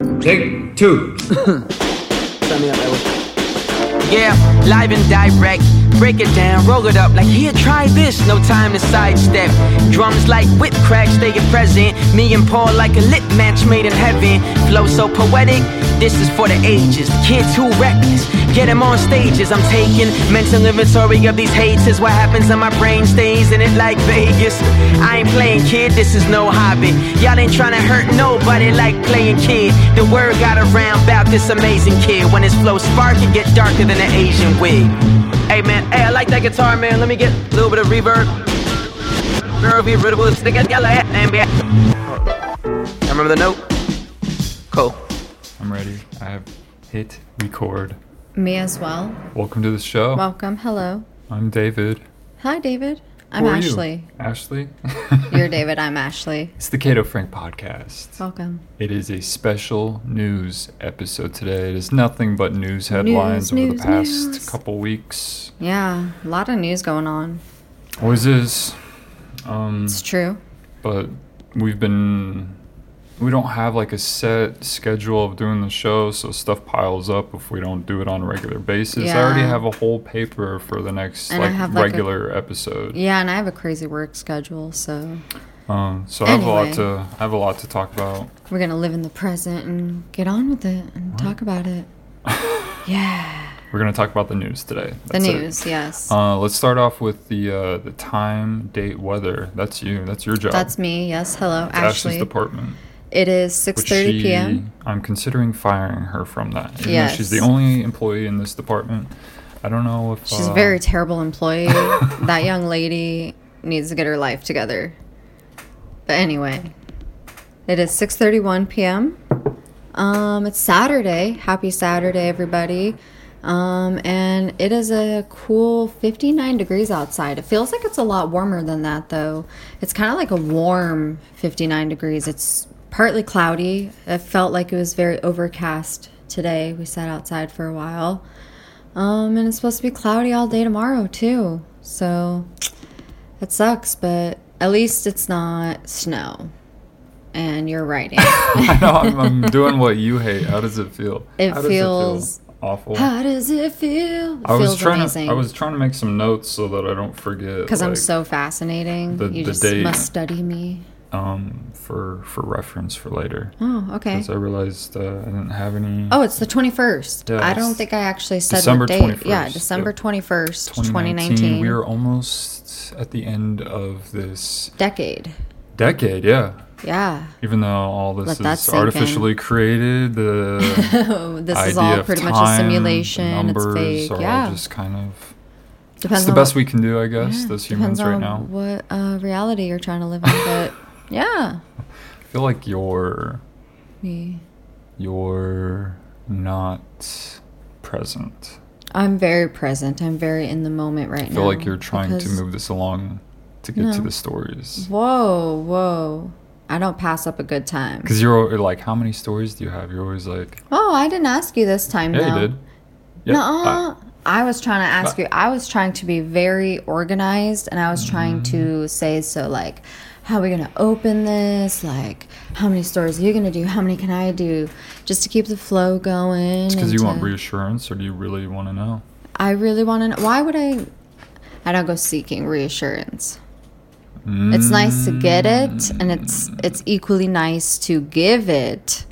Take two. Sign me up, Edward. Yeah, live and direct. Break it down, roll it up like here, try this. No time to sidestep. Drums like whip cracks, they stay present. Me and Paul like a lit match made in heaven. Flow so poetic, this is for the ages. Kids who reckless, get them on stages. I'm taking mental inventory of these hates. Is what happens in my brain stays in it like Vegas. I ain't playing kid, this is no hobby. Y'all ain't trying to hurt nobody like playing kid. The word got around about this amazing kid. When his flow spark, it get darker than an Asian wig. Hey man, hey, I like that guitar, man. Let me get a little bit of reverb. Remember the note? Cool. I'm ready. I have hit record. Me as well. Welcome to the show. Welcome. Hello. I'm David. Hi, David. I'm Who are you? Ashley. Ashley? You're David. I'm Ashley. It's the Cato Frank podcast. Welcome. It is a special news episode today. It is nothing but news headlines over news, the past news. couple weeks. Yeah, a lot of news going on. Always is. Um, It's true. but we've been we don't have like a set schedule of doing the show so stuff piles up if we don't do it on a regular basis Yeah. i already have a whole paper for the next And like have, like, a- regular episode Yeah, and I have a crazy work schedule, so um, so i have a lot Anyway. to I have a lot to talk about we're gonna live in the present and get on with it and talk about it. yeah, we're going to talk about the news today the That's it. news. Yes, uh, let's start off with the uh, the time date weather that's you that's your job that's me. Yes, hello, It's Ashley's Ashley. department It is which 6:30 she- p.m. I'm considering firing her from that. Even Yes. she's the only employee in this department. I don't know if She's uh, a very terrible employee. that young lady needs to get her life together. But anyway, it is 6:31 p.m. Um, it's Saturday. Happy Saturday, everybody. Um, and it is a cool 59 degrees outside. It feels like it's a lot warmer than that, though. It's kind of like a warm 59 degrees. It's partly cloudy. It felt like it was very overcast today. We sat outside for a while. Um, and it's supposed to be cloudy all day tomorrow too. So it sucks, but at least it's not snow. And you're writing. I know I'm, I'm doing what you hate. How does it feel? It How does feels- feel? awful. How does it feel? It I was trying amazing. to I was trying to make some notes so that I don't forget. because I'm so fascinating. the- you the just date. must study me. Um for for reference for later. Oh, okay. Because I realized uh, I didn't have any. Oh, it's the 21st. Yeah, I don't think I actually said December what date. 21st, Yeah, December 21st, 2019. We are almost at the end of this Decade. decade. Yeah. Yeah. Even though all this is sink in. artificially created, the this is all pretty much a time, the simulation. It's numbers fake. are Yeah. all just kind of. Depends it's the best what- we can do, I guess, Yeah, as humans right now. What uh, reality you're trying to live in, but yeah, I feel like you're me. you're not present. I'm very present. I'm very in the moment right now. I now. feel like you're trying to move this along to get to the stories. Whoa, whoa! I don't pass up a good time. Because you're like, how many stories do you have? You're always like, Oh, I didn't ask you this time. yeah, though. you did. Yeah, Nuh-uh. I was trying to ask Uh, you. I was trying to be very organized, and I was trying Mm. to say so like, how are we gonna open this? Like, how many stories are you gonna do? How many can I do? Just to keep the flow going. because you want reassurance, or do you really want to know? I really want to know. Why would I? I don't go seeking reassurance. It's nice to get it, and it's it's equally nice to give it.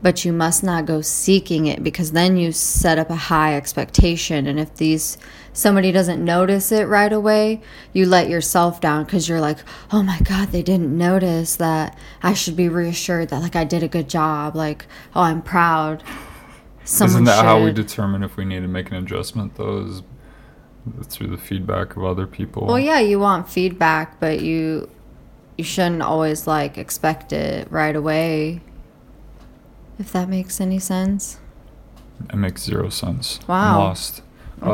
But you must not go seeking it because then you set up a high expectation, and if these somebody doesn't notice it right away, you let yourself down because you're like, oh my god, they didn't notice that. I should be reassured that like I did a good job. Like, oh, I'm proud. Someone Isn't that how we determine if we need to make an adjustment, though? Is through the feedback of other people? Well, yeah, you want feedback, but you you shouldn't always like expect it right away. If that makes any sense. It makes zero sense. Wow. I'm lost. Okay.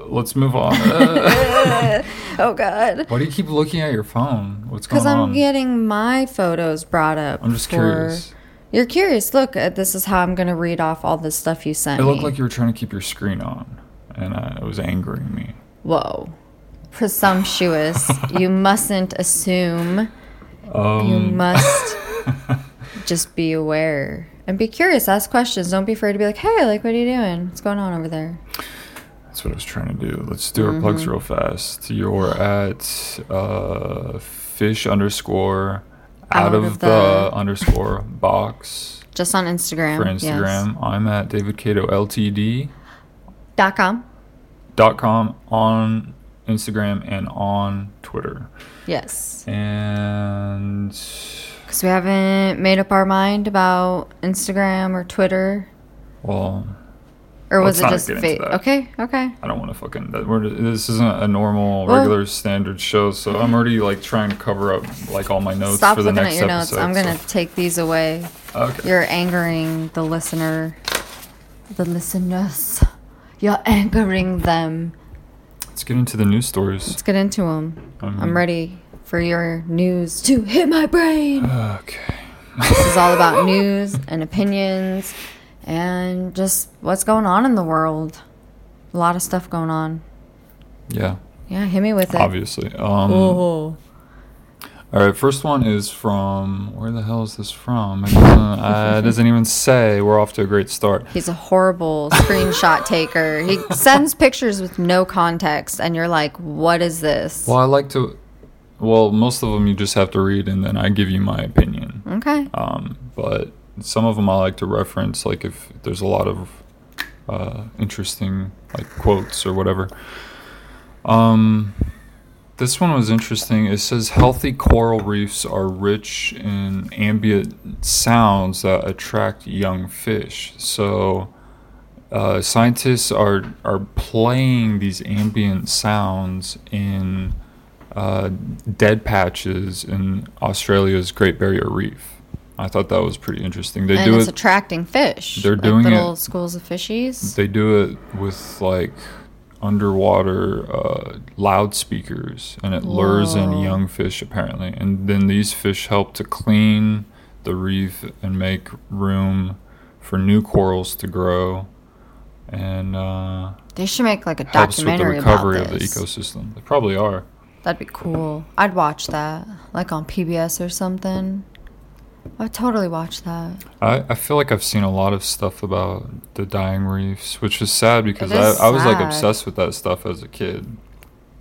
Uh, let's move on. Uh, Oh God. why do you keep looking at your phone? What's going on? Because I'm getting my photos brought up. I'm just for- curious. You're curious. Look, uh, this is how I'm gonna read off all the stuff you sent It me. looked like you were trying to keep your screen on, and uh, it was angering me. Whoa. Presumptuous. you mustn't assume. Um, You must just be aware And be curious, ask questions. Don't be afraid to be like, hey, like, what are you doing? What's going on over there? That's what I was trying to do. Let's do our plugs Mm-hmm. real fast. You're at uh, fish underscore out, Out of, of the, the- underscore box Just on Instagram. for yes. Instagram. I'm at David Cato Ltd. Dot com. dot com on Instagram and on Twitter. Yes. And Because we haven't made up our mind about Instagram or Twitter. well, Or was Let's it just fate? Okay, okay. I don't want to fucking. We're, this isn't a normal, Well- regular, standard show, so I'm already like trying to cover up like all my notes Stop for the looking next at your notes. I'm going to so- take these away. Okay. You're angering the listener. The listeners. You're angering them. Let's get into the news stories. Let's get into them. Um, I'm ready for your news to hit my brain. Okay. This is all about news and opinions and just what's going on in the world. A lot of stuff going on. Yeah, Yeah, hit me with it. obviously. Um, Oh. All right, first one is from where the hell is this from? It doesn't, uh, it doesn't even say. We're off to a great start. He's a horrible screenshot taker. He sends pictures with no context, and you're like, what is this? Well, I like to. Well, most of them you just have to read, and then I give you my opinion. Okay. Um, but some of them I like to reference, like if there's a lot of uh, interesting like quotes or whatever. Um, this one was interesting. It says healthy coral reefs are rich in ambient sounds that attract young fish. So uh, scientists are are playing these ambient sounds in uh, dead patches in Australia's Great Barrier Reef. I thought that was pretty interesting. They and do it's it. attracting fish. They're like doing little it- schools of fishies. They do it with like underwater uh, loudspeakers, and it lures in young fish apparently. And then these fish help to clean the reef and make room for new corals to grow, and uh, they should make like a helps with the documentary recovery about of the ecosystem. They probably are. That'd be cool. I'd watch that, like on PBS or something. I'd totally watch that. I, I feel like I've seen a lot of stuff about the dying reefs, which is sad because It I, is I was like obsessed with that stuff as a kid.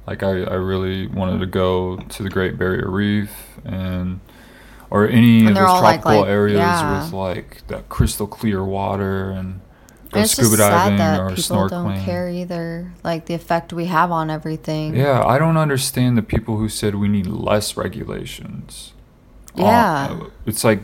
Like I, I really wanted to go to the Great Barrier Reef and or any And of those all, like- tropical like- areas yeah. with like that crystal clear water and go And scuba sad diving that or people snorkeling. don't care either, like the effect we have on everything. Yeah, I don't understand the people who said we need less regulations. Uh, Yeah. it's like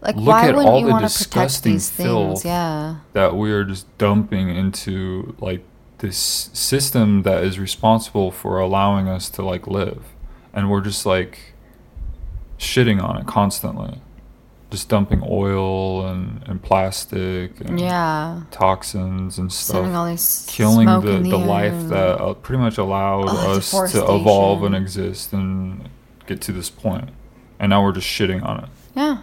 Like, Look why at wouldn't all you the want to protect disgusting filth. Yeah. that we are just dumping into like this system that is responsible for allowing us to like live and we're just like shitting on it constantly just dumping oil and, and plastic and Yeah. toxins and stuff killing the, the air life that uh, pretty much allowed Ugh, us to evolve and exist and get to this point and now we're just shitting on it Yeah.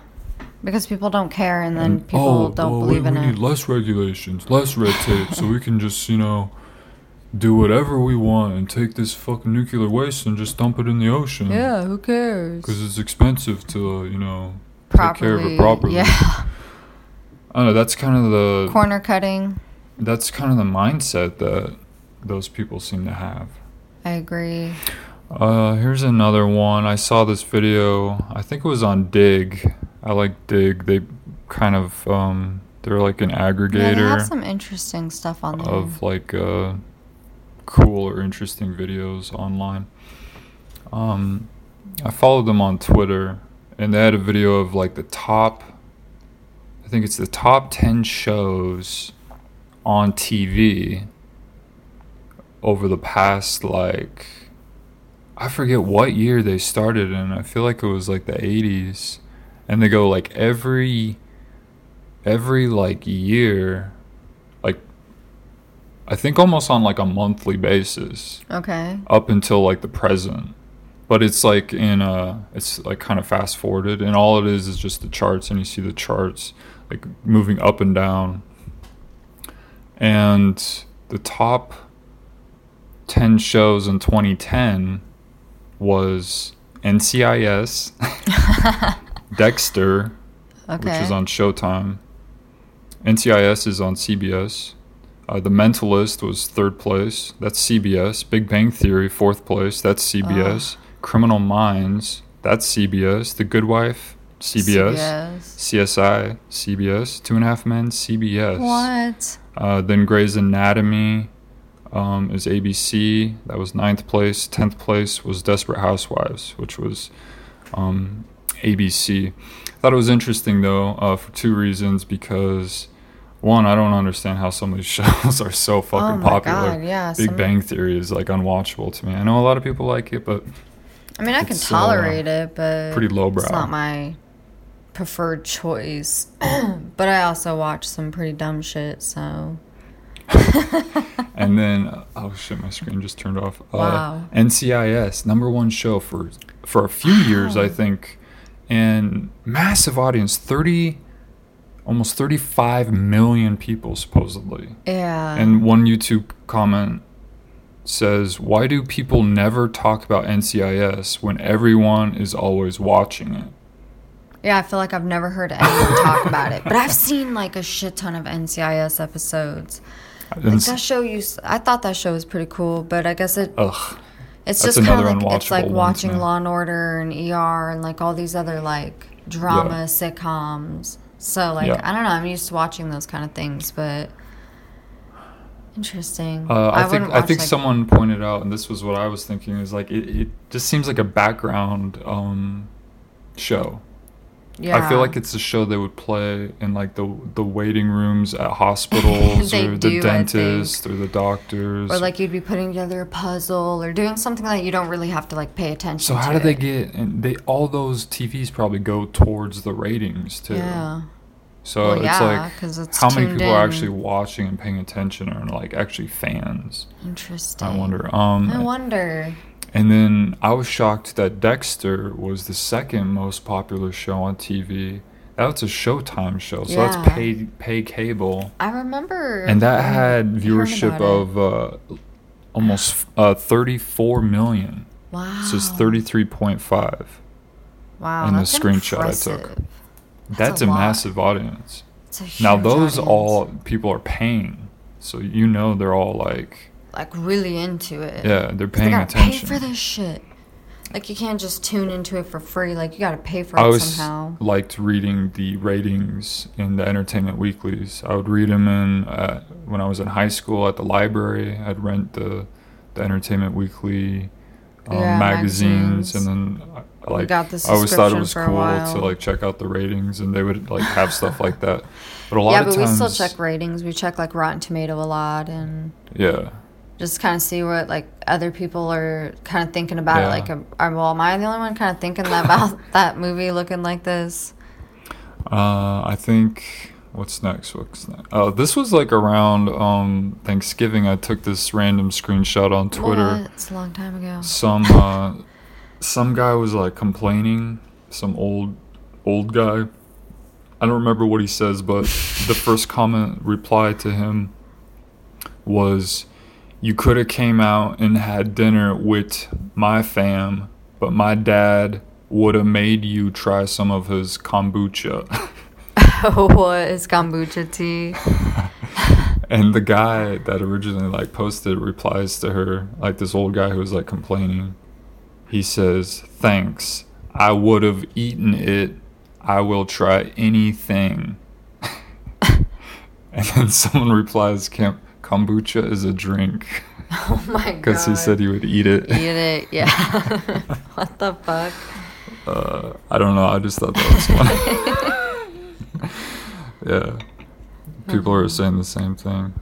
Because people don't care and then And, people oh, don't well, believe we, in we it. We need less regulations, less red tape, so we can just, you know, do whatever we want and take this fucking nuclear waste and just dump it in the ocean. yeah, who cares? Because it's expensive to, uh, you know, take care of it properly. Yeah. I don't know. That's kind of the Corner cutting. that's kind of the mindset that those people seem to have. I agree. Uh, here's another one. I saw this video. I think it was on Digg. I like Digg. They kind of um, they're like an Yeah, they have some interesting stuff on there. of like uh, cool or interesting videos online. Um, I followed them on Twitter, and they had a video of like the top. I think it's the top ten shows on TV over the past like I forget what year they started and I feel like it was like the 80s. And they go like every every like year like I think almost on like a monthly basis okay. up until like the present. But it's like in a it's like kind of fast forwarded and all it is is just the charts and you see the charts like moving up and down. And the top 10 shows in 2010 was NCIS, Dexter, Okay. which is on Showtime. NCIS is on CBS. Uh, the Mentalist was third place. That's CBS. Big Bang Theory, fourth place. That's CBS. Criminal Minds, that's CBS. The Good Wife, CBS. CSI, CBS. Two and a Half Men, CBS. What? Uh, then Grey's Anatomy um, is ABC. That was ninth place. Tenth place was Desperate Housewives, which was um, ABC. I thought it was interesting though uh, for two reasons. Because one, I don't understand how some of these shows are so fucking Oh my popular. God, yeah, Big some- Bang Theory is like unwatchable to me. I know a lot of people like it, but I mean, I can uh, tolerate it, but pretty lowbrow. It's not my preferred choice. but I also watch some pretty dumb shit, so and then uh, oh shit, my screen just turned off. Uh, Wow. NCIS number one show for for a few years, I think, and massive audience thirty, almost thirty five million people supposedly. yeah. And one YouTube comment says, "Why do people never talk about NCIS when everyone is always watching it?" yeah, I feel like I've never heard anyone talk about it, but I've seen like a shit ton of NCIS episodes. Like that show used, I thought that show was pretty cool, but I guess it ugh, it's that's just kind of like it's like unwatchable one watching me. Law and Order and ER and like all these other like drama sitcoms. So like Yeah. I don't know, I'm used to watching those kind of things, but interesting. Uh, I, think wouldn't I think like- someone pointed out, and this was what I was thinking, is like it, it just seems like a background um, show. Yeah. I feel like it's a show they would play in like the the waiting rooms at hospitals or do, the dentist or the doctors. or like you'd be putting together a puzzle or doing something that you don't really have to like pay attention. so how do they get? And they all those TVs probably go towards the ratings too. Yeah. So Well, it's yeah, like it's how many people are actually watching and paying attention or like actually fans? Interesting. I wonder. Um, I wonder. And then I was shocked that Dexter was the second most popular show on TV. That's a Showtime show, so Yeah. that's pay pay cable, I remember. and that had viewership of uh, almost uh, 34 million. wow. So it's 33.5. Wow. in the that's screenshot I took. impressive. That's, a a, massive audience. It's a Now those audience. all people are paying, so you know they're all like, like really into it. yeah, they're they paying gotta attention. pay for this shit. Like you can't just tune into it for free. Like you gotta pay for I it somehow. liked reading the ratings in the Entertainment Weeklies. I would read them in uh, when I was in high school at the library. I'd rent the the Entertainment Weekly um, Yeah, magazines, magazines. and then like I always thought it was cool to like check out the ratings, and they would like have stuff like that. But a lot Yeah, of but we still check ratings. We check like Rotten Tomato a lot and yeah, just kind of see what like other people are kind of thinking about Yeah. it. Like, am- are, well, am I the only one kind of thinking about that movie looking like this? Uh, I think what's next? What's next? Oh, this was like around um, Thanksgiving. I took this random screenshot on Twitter. What? It's a long time ago. Some uh, some guy was like complaining. Some old old guy. I don't remember what he says, but the first comment reply to him was, "You could have came out and had dinner with my fam, but my dad." Would have made you try some of his kombucha. what is kombucha tea? And the guy that originally like posted replies to her, like this old guy who was like complaining. He says, "Thanks. I would have eaten it. I will try anything." and then someone replies, "Kam- "Kombucha is a drink," Oh my god. because he said he would eat it. Eat it, yeah. what the fuck? Uh, I don't know. I just thought that was funny. yeah, people are saying the same thing.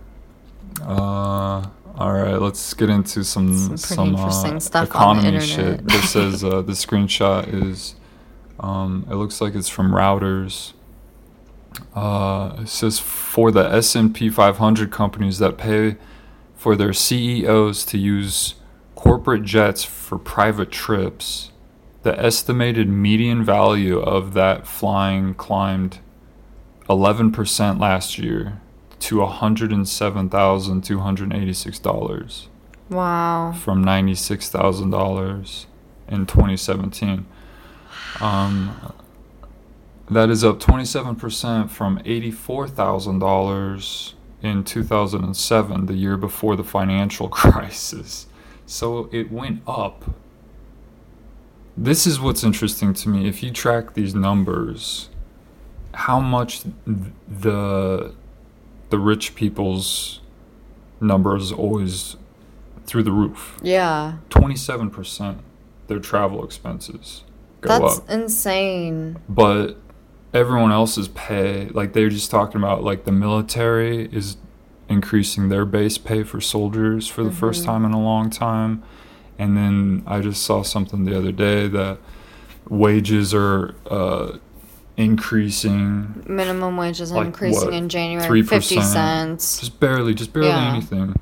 Uh, all right, let's get into some Some some, uh, interesting stuff on the economy shit. This says uh, the screenshot is. Um, it looks like it's from Reuters. Uh, it says for the S and P 500 companies that pay for their CEOs to use corporate jets for private trips, the estimated median value of that flying climbed 11% last year to $107,286 Wow. from $96,000 in 2017. Um, That is up 27% from $84,000 in 2007, the year before the financial crisis. So it went up. This is what's interesting to me. If you track these numbers, how much the the rich people's numbers always through the roof. Yeah. 27% their travel expenses go That's up. insane. But everyone else's pay, like they're just talking about like the military is increasing their base pay for soldiers for the first Mm-hmm. time in a long time. And then I just saw something the other day that wages are uh, increasing Minimum wages are Like increasing what? in January 50 3%? cents. just barely, just barely Yeah. anything.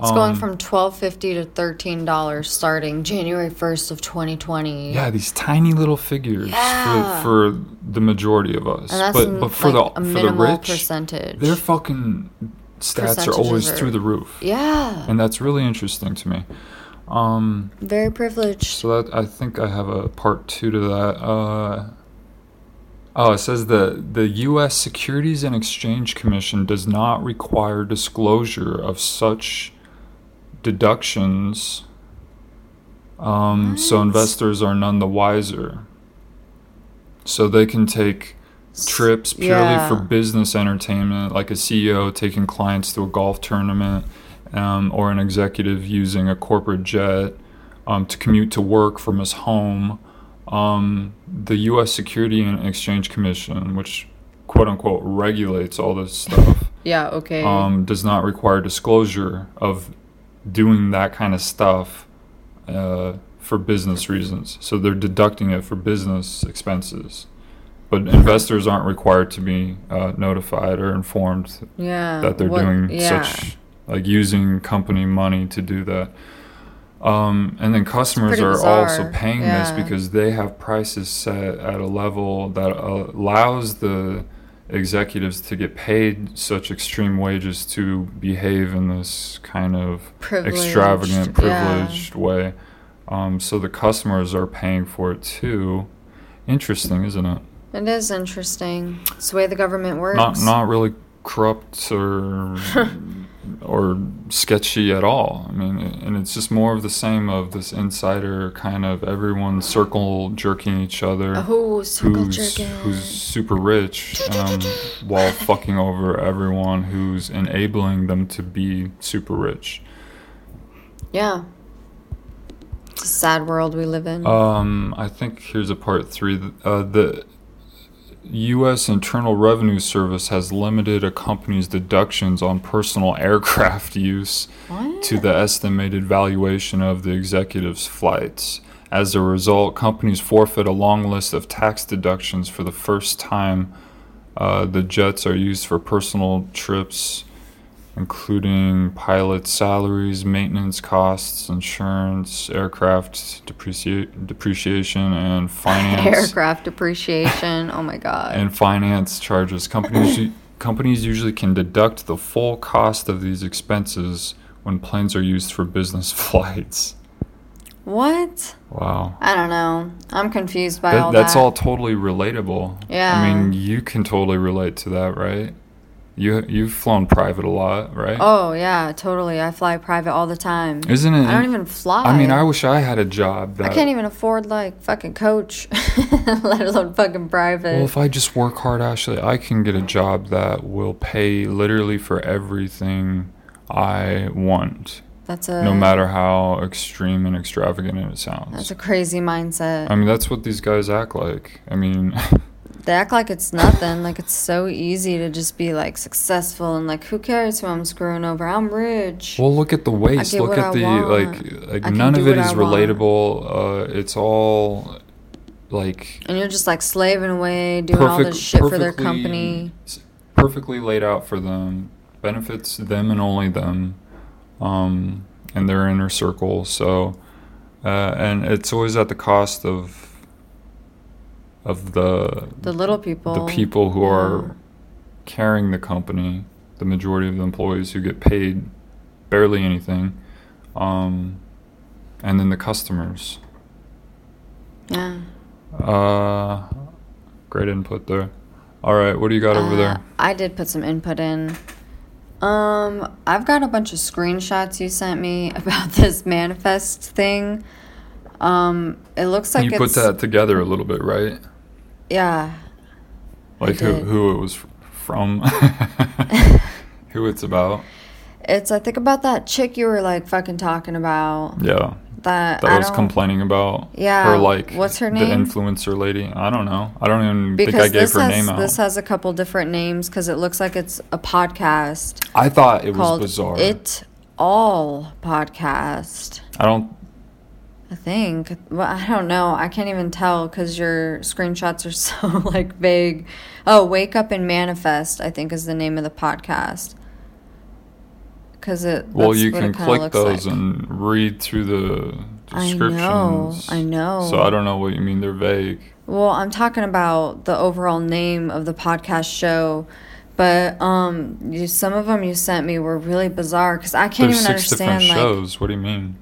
It's going Um, from twelve fifty to thirteen dollars starting January first of twenty twenty. Yeah, these tiny little figures Yeah. for, for the majority of us. but but for like, the for the rich, percentage. their fucking stats are always are- through the roof. yeah, And that's really interesting to me. Um, very privileged. so that I think I have a part two to that. Uh, oh, it says that the U.S. Securities and Exchange Commission does not require disclosure of such deductions. Um, so investors are none the wiser. So they can take trips purely Yeah. for business entertainment, like a CEO taking clients to a golf tournament, um, or an executive using a corporate jet um, to commute to work from his home. Um, the U.S. Security and Exchange Commission, which quote unquote regulates all this stuff, Yeah. Okay. um, does not require disclosure of doing that kind of stuff uh, for business reasons. So they're deducting it for business expenses. But investors aren't required to be uh, notified or informed yeah. that they're what- doing yeah. such, like using company money to do that. Um, and then customers are bizarre. also paying Yeah. this because they have prices set at a level that allows the executives to get paid such extreme wages to behave in this kind of extravagant, Privileged, yeah. way. Um, so the customers are paying for it too. Interesting, isn't it? It is interesting. It's the way the government works. Not not really corrupt or or sketchy at all. I mean, and it's just more of the same of this insider kind of everyone circle jerking each other. Oh, circle Who's, jerking. who's super rich um, while fucking over everyone who's enabling them to be super rich. Yeah. It's a sad world we live in. Um, I think here's a part three. Uh, the U.S. Internal Revenue Service has limited a company's deductions on personal aircraft use what? to the estimated valuation of the executive's flights. As a result, companies forfeit a long list of tax deductions for the first time. Uh, the jets are used for personal trips, including pilot salaries, maintenance costs, insurance, aircraft depreciate, depreciation, and finance Aircraft depreciation. oh my god. and finance charges. Companies companies usually can deduct the full cost of these expenses when planes are used for business flights. what? Wow. I don't know. I'm confused by all that's that. That's all totally relatable. Yeah. I mean, you can totally relate to that, right? You you've flown private a lot, right? Oh yeah, totally. I fly private all the time. Isn't it? I don't even fly. I mean, I wish I had a job that I can't even afford like fucking coach, let alone fucking private. Well, if I just work hard, Ashley, I can get a job that will pay literally for everything I want, that's a no matter how extreme and extravagant it sounds. That's a crazy mindset. I mean, that's what these guys act like. I mean, they act like it's nothing. like it's so easy to just be like successful and like who cares who I'm screwing over? I'm rich. well, look at the waste. Look at I the want. like, like none of it is I want. relatable. Uh, it's all like and you're just like slaving away, doing all this shit for their company. perfectly laid out for them, benefits them and only them, um, and their inner circle. So, uh, and it's always at the cost of of the The little people. the people who Yeah. are carrying the company, the majority of the employees who get paid barely anything, um, and then the customers. Yeah. Uh, Great input there. All right, what do you got over Uh, there? I did put some input in. Um, I've got a bunch of screenshots you sent me about this manifest thing. Um, it looks like you it's put that together a little bit, right? Yeah. Like who who it was from, who it's about. It's I think about that chick you were like fucking talking about. Yeah, That, that I was complaining about. Yeah, her like what's her name The influencer lady. I don't know. I don't even because think I gave this her has name out. this has a couple different names because it looks like it's a podcast I thought it was bizarre. It All Podcast. I don't. I think. Well, I don't know. I can't even tell because your screenshots are so like vague. Oh, Wake Up and Manifest, I think is the name of the podcast. Because it. Well, you can click those like. and read through the I know. I know. So I don't know what you mean. They're vague. Well, I'm talking about the overall name of the podcast show. But um, you, some of them you sent me were really bizarre because I can't There's even six understand. different Like, shows. What do you mean?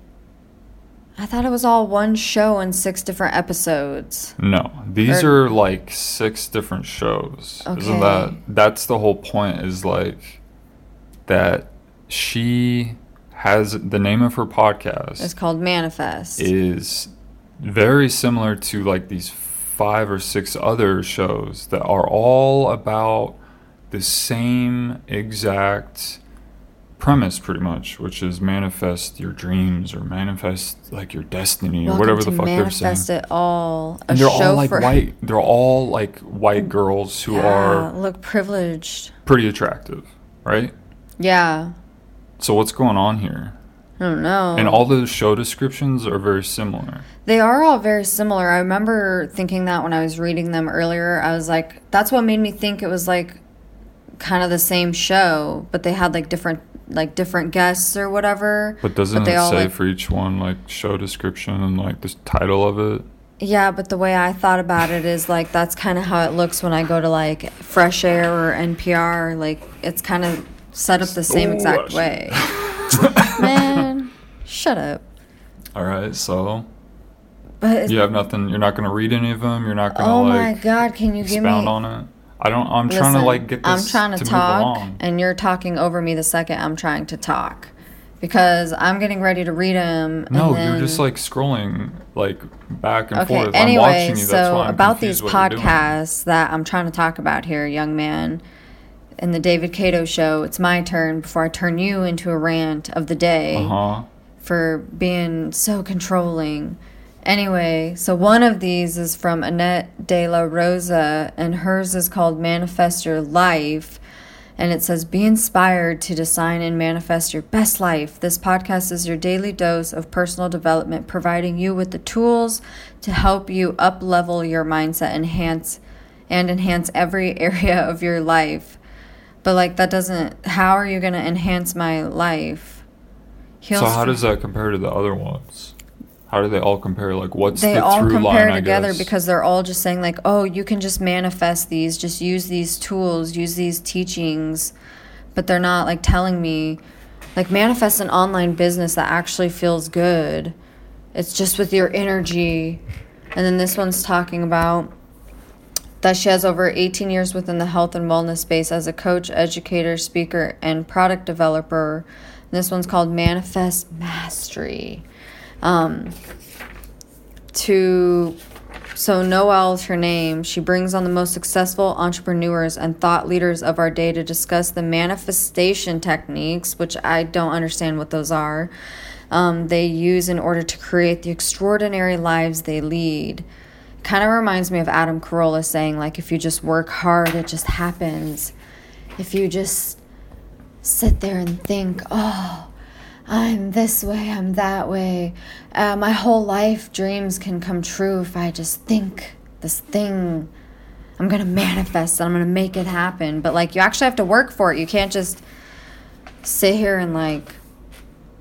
I thought it was all one show and six different episodes. No, these Or- are like six different shows. Isn't Okay. that that's the whole point? Is like that she has the name of her podcast It's called Manifest. is very similar to like these five or six other shows that are all about the same exact premise pretty much which is manifest your dreams or manifest like your destiny or whatever the fuck they're Manifest saying It All. A and they're show all like for, white they're all like white girls who Yeah, are look privileged. pretty attractive right Yeah. so what's going on here I don't know. and all those show descriptions are very similar They are all very similar. I remember thinking that when I was reading them earlier. I was like, that's what made me think it was like kind of the same show, but they had like different like different guests or whatever. But doesn't they it all, say like- for each one like show description and like the title of it? Yeah, but the way I thought about it is like that's kind of how it looks when I go to like Fresh Air or NPR. Like it's kind of set up the same Oh, exact way. Man, shut up. All right, so But you have nothing. You're not gonna read any of them. You're not gonna oh like my god, can you give me? on it. I don't. I'm trying to like get this I'm trying to, to talk, and you're talking over me the second I'm trying to talk, because I'm getting ready to read them. No, and you're just like scrolling like back and Okay. forth. I'm Anyway, watching you. So I'm about these confused what you're doing. podcasts that I'm trying to talk about here, young man, in the David Cato show, it's my turn before I turn you into a rant of the day Uh huh. for being so controlling. Anyway, so one of these is from Annette De La Rosa, and hers is called Manifest Your Life. And it says, Be inspired to design and manifest your best life. This podcast is your daily dose of personal development, providing you with the tools to help you up level your mindset, enhance and enhance every area of your life. But like that doesn't how are you gonna enhance my life? So how does that compare to the other ones? How do they all compare? Like, what's they the all through compare line? Together because they're all just saying like oh you can just manifest these just use these tools use these teachings but they're not like telling me like manifest an online business that actually feels good it's just with your energy and then this one's talking about that she has over 18 years within the health and wellness space as a coach educator speaker and product developer this one's called manifest mastery um, to so Noelle's her name. She brings on the most successful entrepreneurs and thought leaders of our day to discuss the manifestation techniques, which I don't understand what those are. Um, they use in order to create the extraordinary lives they lead. Kind of reminds me of Adam Carolla saying, like, if you just work hard, it just happens. If you just sit there and think, oh, I'm this way, I'm that way. Uh, my whole life dreams can come true if I just think this thing. I'm gonna manifest it, I'm gonna make it happen. But like, you actually have to work for it. You can't just sit here and like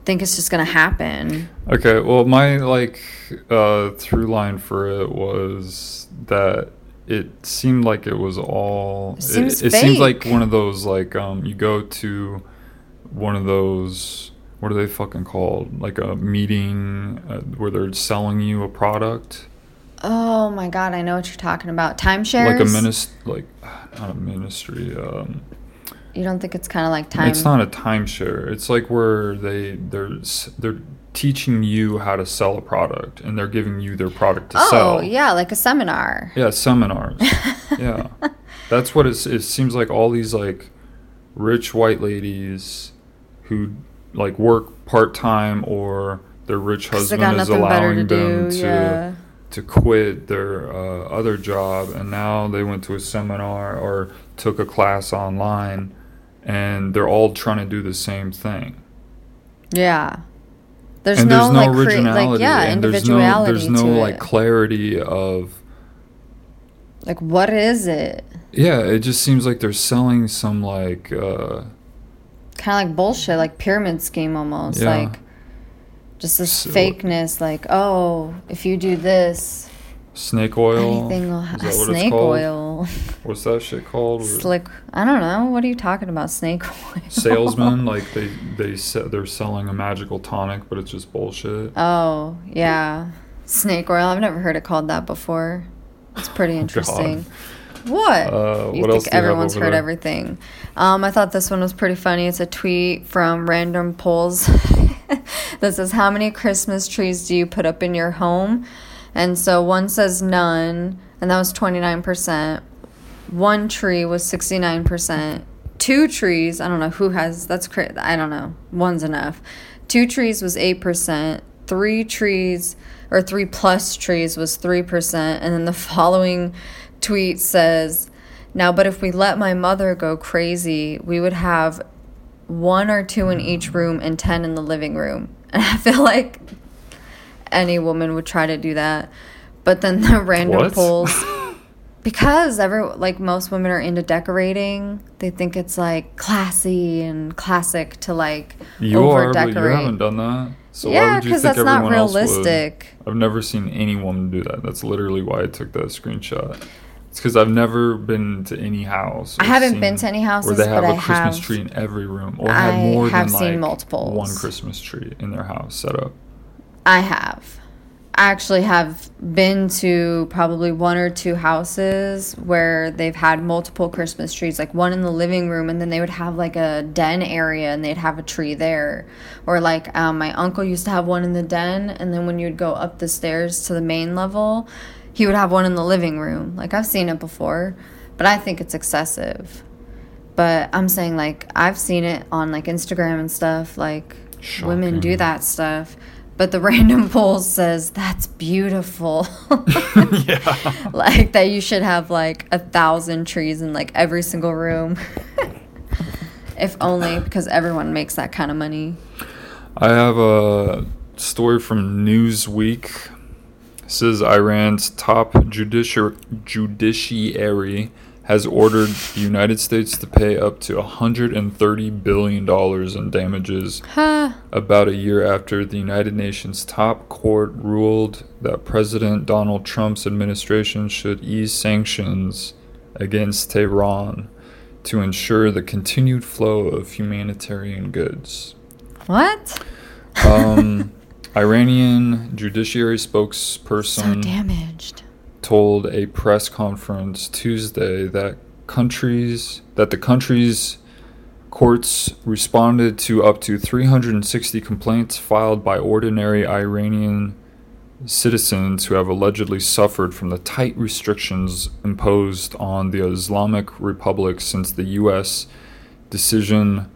think it's just gonna happen. Okay, well, my like uh, through line for it was that it seemed like it was all. It seems it, seems like one of those like um you go to one of those what are they fucking called like a meeting uh, where they're selling you a product Oh my god, I know what you're talking about. Timeshares. Like a ministry, like not a ministry. Um, You don't think it's kind of like time? It's not a timeshare. It's like where they they're they're teaching you how to sell a product and they're giving you their product to Oh sell. Oh, yeah, like a seminar. Yeah, seminars. yeah. That's what it's it seems like all these like rich white ladies who like work part-time or their rich husband is allowing to them do. to yeah. to quit their uh, other job and now they went to a seminar or took a class online and they're all trying to do the same thing Yeah. There's and no, there's no like originality like yeah, and there's no individuality there's no like it. clarity of like what is it? yeah it just seems like they're selling some like uh Kind of like bullshit, like pyramid scheme almost, Yeah. like just this So- fakeness. Like oh, if you do this, snake oil anything will Is ha- what it's snake called? oil. what's that shit called Slick. I don't know. What are you talking about? Snake oil. salesmen like they they se- they're selling a magical tonic but it's just bullshit Oh yeah, snake oil. I've never heard it called that before. It's pretty interesting. What? Uh, you what else think do you have everyone's heard there? everything? Um, I thought this one was pretty funny. It's a tweet from Random Polls that says, "How many Christmas trees do you put up in your home?" And so one says none, and that was twenty nine percent. One tree was sixty nine percent. Two trees, I don't know who has. That's I don't know. One's enough. Two trees was eight percent. Three trees or three plus trees was three percent, and then the following tweet says, "Now, but if we let my mother go crazy, we would have one or two in each mm. room and ten in the living room." And I feel like any woman would try to do that. But then the random What? polls because every like most women are into decorating, they think it's like classy and classic to like you over but you haven't done that so yeah, because that's not everyone else would? realistic. I've never seen any woman do that. That's literally why I took that screenshot. It's because I've never been to any house. I haven't been to any houses, where they have a I Christmas have- tree in every room, or had more have than seen like multiples. one Christmas tree in their house set up. I have. I actually have been to probably one or two houses where they've had multiple Christmas trees, like one in the living room, and then they would have like a den area and they'd have a tree there. Or like um, my uncle used to have one in the den, and then when you'd go up the stairs to the main level, he would have one in the living room. Like I've seen it before, but I think it's excessive. But I'm saying like I've seen it on like Instagram and stuff, like women do that stuff. But the random poll says that's beautiful. yeah. like that you should have like a thousand trees in like every single room. if only because everyone makes that kind of money. I have a story from Newsweek. It says Iran's top judici- judiciary has ordered the United States to pay up to 130 billion dollars in damages Huh. about a year after the United Nations top court ruled that President Donald Trump's administration should ease sanctions against Tehran to ensure the continued flow of humanitarian goods. What? Um, Iranian judiciary So spokesperson damaged. told a press conference Tuesday that countries that the country's courts responded to up to 360 complaints filed by ordinary Iranian citizens who have allegedly suffered from the tight restrictions imposed on the Islamic Republic since the US decision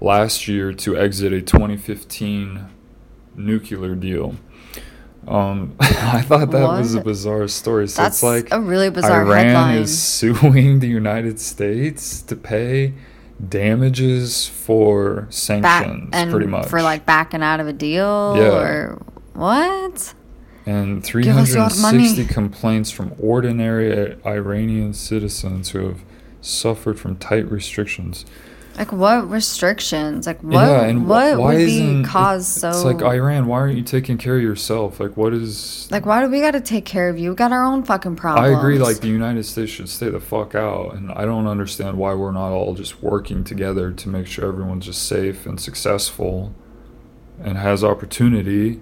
last year to exit a 2015 nuclear deal. Um, I thought that was a bizarre story. So That's it's like a really bizarre Iran headline. is suing the United States to pay damages for Back sanctions, and pretty much. for like backing out of a deal Yeah. or what? and Give us your 360 complaints from ordinary Iranian citizens who have suffered from tight restrictions. Like what restrictions? Like what? yeah, and wh- what why would isn't be cause so? It's like Iran. Why aren't you taking care of yourself? Like, what is? Like, why do we got to take care of you? We got our own fucking problems. I agree. Like the United States should stay the fuck out, and I don't understand why we're not all just working together to make sure everyone's just safe and successful, and has opportunity.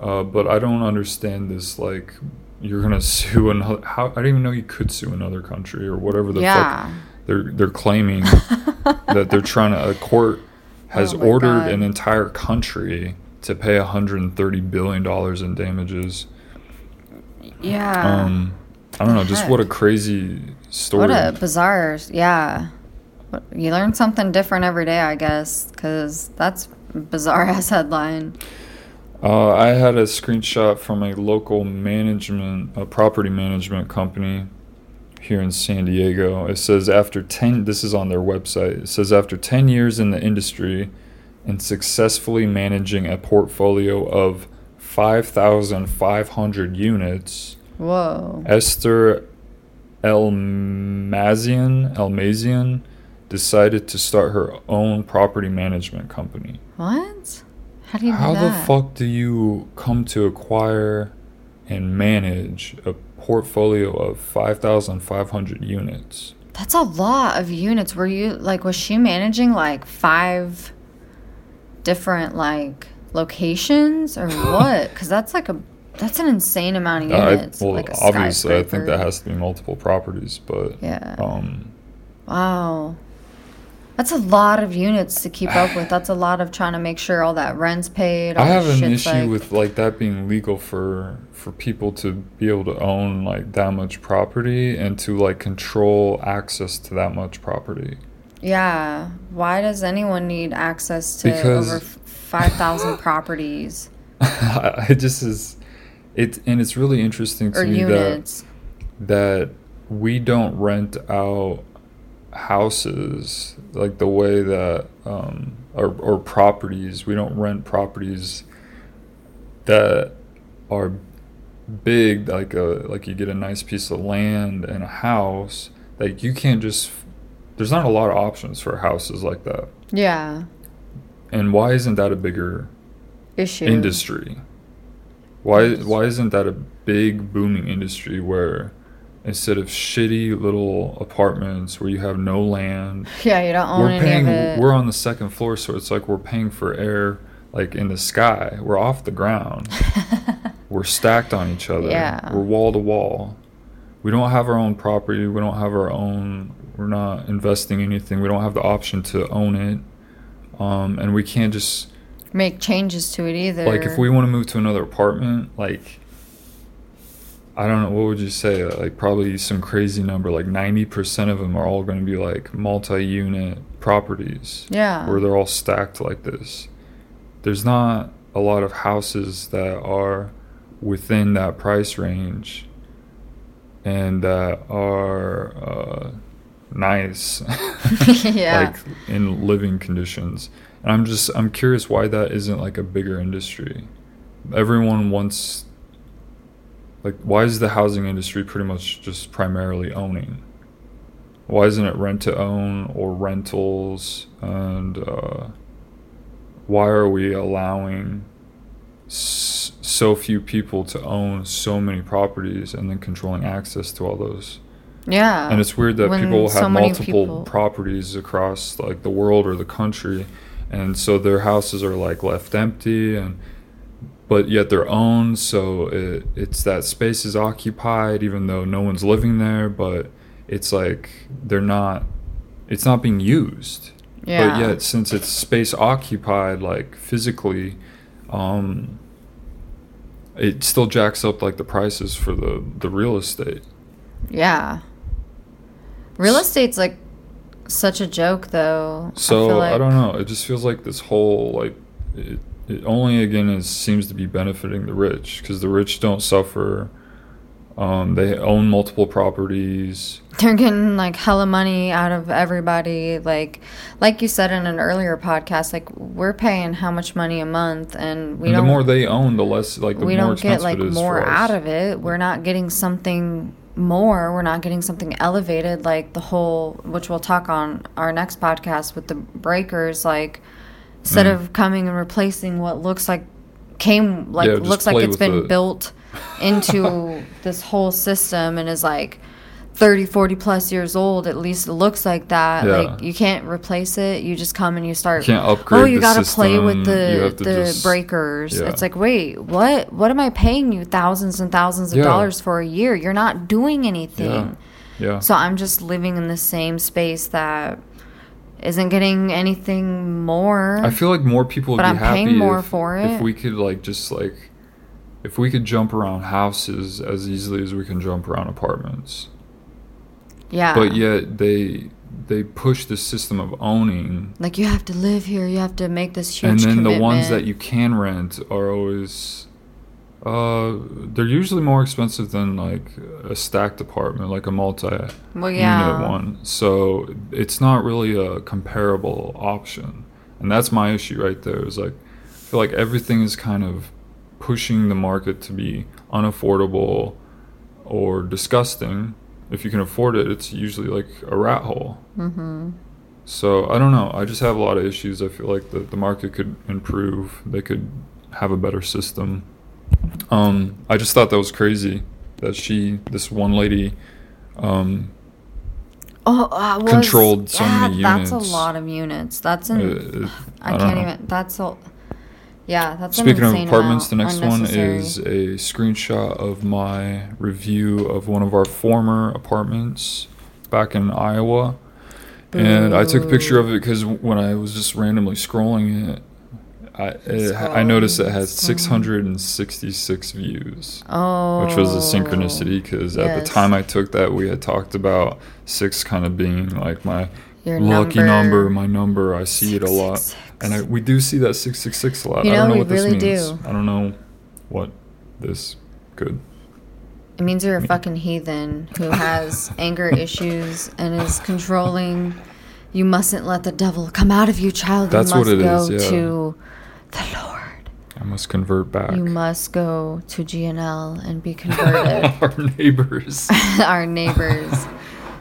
Uh, but I don't understand this like you're gonna sue another. How I didn't even know you could sue another country or whatever the Yeah. fuck they're they're claiming that they're trying to. A court has Oh ordered God. an entire country to pay 130 billion dollars in damages. Yeah. Um, I don't know, just what a crazy story. what a bizarre. Yeah. You learn something different every day, I guess, because that's bizarre ass headline. Uh, I had a screenshot from a local management, a property management company here in San Diego. It says after 10, this is on their website. It says after 10 years in the industry and successfully managing a portfolio of 5,500 units, Whoa. Esther Elmazian, Elmazian decided to start her own property management company. What? How do you do How the fuck do you come to acquire and manage a portfolio of 5,500 units? That's a lot of units. Were you like was she managing like five different like locations or what? Cuz that's like a that's an insane amount of I- units. well, like obviously, I think that has to be multiple properties, but Yeah. um, Wow. That's a lot of units to keep up with. That's a lot of trying to make sure all that rent's paid. I have an issue like- with like that being legal for for people to be able to own like that much property and to like control access to that much property. Yeah. Why does anyone need access to Because- over f- 5,000 properties it just is it and it's really interesting to or me units? that that we don't rent out houses like the way that um or, or properties we don't rent properties that are big like a like you get a nice piece of land and a house like you can't just there's not a lot of options for houses like that Yeah. and why isn't that a bigger Issue. industry. Why why isn't that a big booming industry where instead of shitty little apartments where you have no land, Yeah, you don't own we're any paying of it. we're on the second floor so it's like we're paying for air like in the sky. We're off the ground. we're stacked on each other. Yeah. We're wall to wall. We don't have our own property. We don't have our own we're not investing anything. We don't have the option to own it. Um, and we can't just Make changes to it either. like if we want to move to another apartment like i don't know what would you say uh, like probably some crazy number like 90% of them are all going to be like multi-unit properties Yeah. where they're all stacked like this there's not a lot of houses that are within that price range and that are uh, nice yeah. like in living conditions. And I'm just I'm curious why that isn't like a bigger industry. Everyone wants like why is the housing industry pretty much just primarily owning? Why isn't it rent to own or rentals and uh, why are we allowing s- so few people to own so many properties and then controlling access to all those? yeah. and it's weird that people have many multiple people- properties across like the world or the country and so their houses are like left empty and but yet they're owned so it, it's that space is occupied even though no one's living there but it's like they're not it's not being used yeah. but yet since it's space occupied like physically um it still jacks up like the prices for the the real estate Yeah. Real estate's like such a joke, though. So I, like- don't know. It just feels like this whole like it, it only again is seems to be benefiting the rich because the rich don't suffer. Um, they own multiple properties. They're getting like hella money out of everybody. Like, like you said in an earlier podcast, like we're paying how much money a month, and we and the don't. more they own, the less like the we more don't get like more out of it. We're not getting something more. We're not getting something elevated, like the whole, which we'll talk on our next podcast with the breakers. Like, instead Mm. of coming and replacing what looks like came like Yeah, looks like it's been the- built into this whole system and is like 30, 40 plus years old. At least it looks like that. Yeah. Like you can't replace it. You just come and you start. You can't upgrade Oh, you gotta play with the the just- breakers. yeah. It's like, wait, what? What am I paying you thousands and thousands of Yeah. dollars for a year? You're not doing anything. Yeah. So I'm just living in the same space that isn't getting anything more. I feel like more people would But be I'm happy paying more if, for if we could like just like if we could jump around houses as easily as we can jump around apartments. yeah. But yet they they push the system of owning like you have to live here. You have to make this huge and then the ones that you can rent are always uh they're usually more expensive than like a stacked apartment like a multi well, unit yeah. one so it's not really a comparable option and that's my issue right there is like i feel like everything is kind of pushing the market to be unaffordable or disgusting if you can afford it it's usually like a rat hole Mm-hmm. so I don't know. I just have a lot of issues. I feel like the, the market could improve. They could have a better system. Um, I just thought that was crazy that she, this one lady, um, Oh, uh, was, Controlled so yeah, many units. That's a lot of units. That's an. uh, I, don't can't know. even. That's a. Yeah, that's Speaking of apartments, the next one is a screenshot of my review of one of our former apartments back in Iowa. And I took a picture of it because when I was just randomly scrolling it, I it, I noticed it scrolling. 666 views, Oh, which was a oh. synchronicity because at the time I took that, we had talked about six kind of being like my Your lucky number. number, my number. I see it a lot, 666. and I, we do see that 666 a lot. You I know, don't know we what this really means. do. I don't know what this could. It means you're a fucking heathen who has anger issues and is controlling. You mustn't let the devil come out of you, child. That's you what must it go is, yeah. to the Lord. I must convert back. You must go to GNL and be converted. Our neighbors. Our neighbors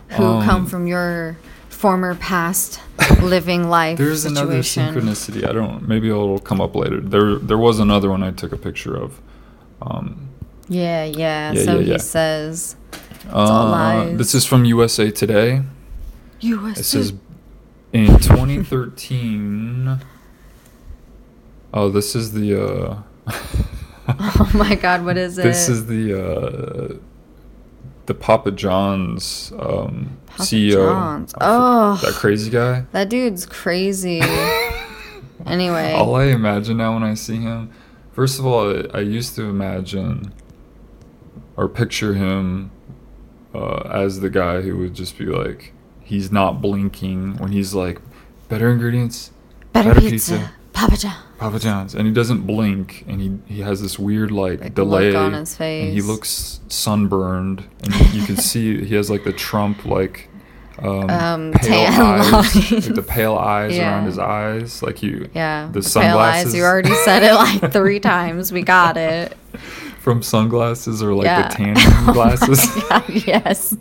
who Um, come from your former past living life There's another situation. synchronicity. I don't. Maybe it'll come up later. There, there was another one I took a picture of. Um, Yeah, yeah. Yeah, so yeah, he yeah. says, uh, this is from USA Today. USA. It says in 2013. Oh, this is the. Uh, "Oh my God, what is it?" this is the. Uh, the Papa John's um, Papa CEO. John's. Oh. that crazy guy. that dude's crazy. anyway, All I imagine now when I see him, first of all, I, I used to imagine or picture him uh, as the guy who would just be like, he's not blinking when he's like, better ingredients, better, better pizza, pizza. Papa John. Papa John's, and he doesn't blink, and he he has this weird like, Like, delay look on his face, and he looks sunburned, and you, can see he has like the Trump like. Um, Um, pale tan eyes, like the pale eyes Yeah. around his eyes, like you, Yeah, the eyes. sunglasses. You already said it like three times. We got it. from sunglasses or like yeah. the tan glasses. Oh my God, yes.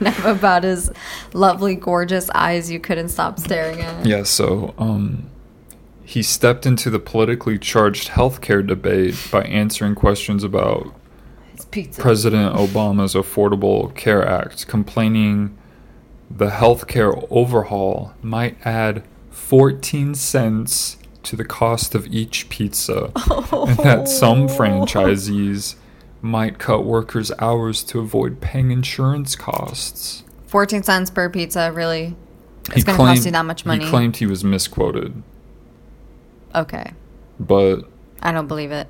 Enough about his lovely, gorgeous eyes you couldn't stop staring at. yeah, so um, he stepped into the politically charged healthcare debate by answering questions about pizza. President Obama's Affordable Care Act, complaining the healthcare overhaul might add 14 cents to the cost of each pizza, and that some oh. franchisees might cut workers' hours to avoid paying insurance costs. 14 cents per pizza, really? It's going to cost you that much money? He claimed he was misquoted, Okay. but I don't believe it.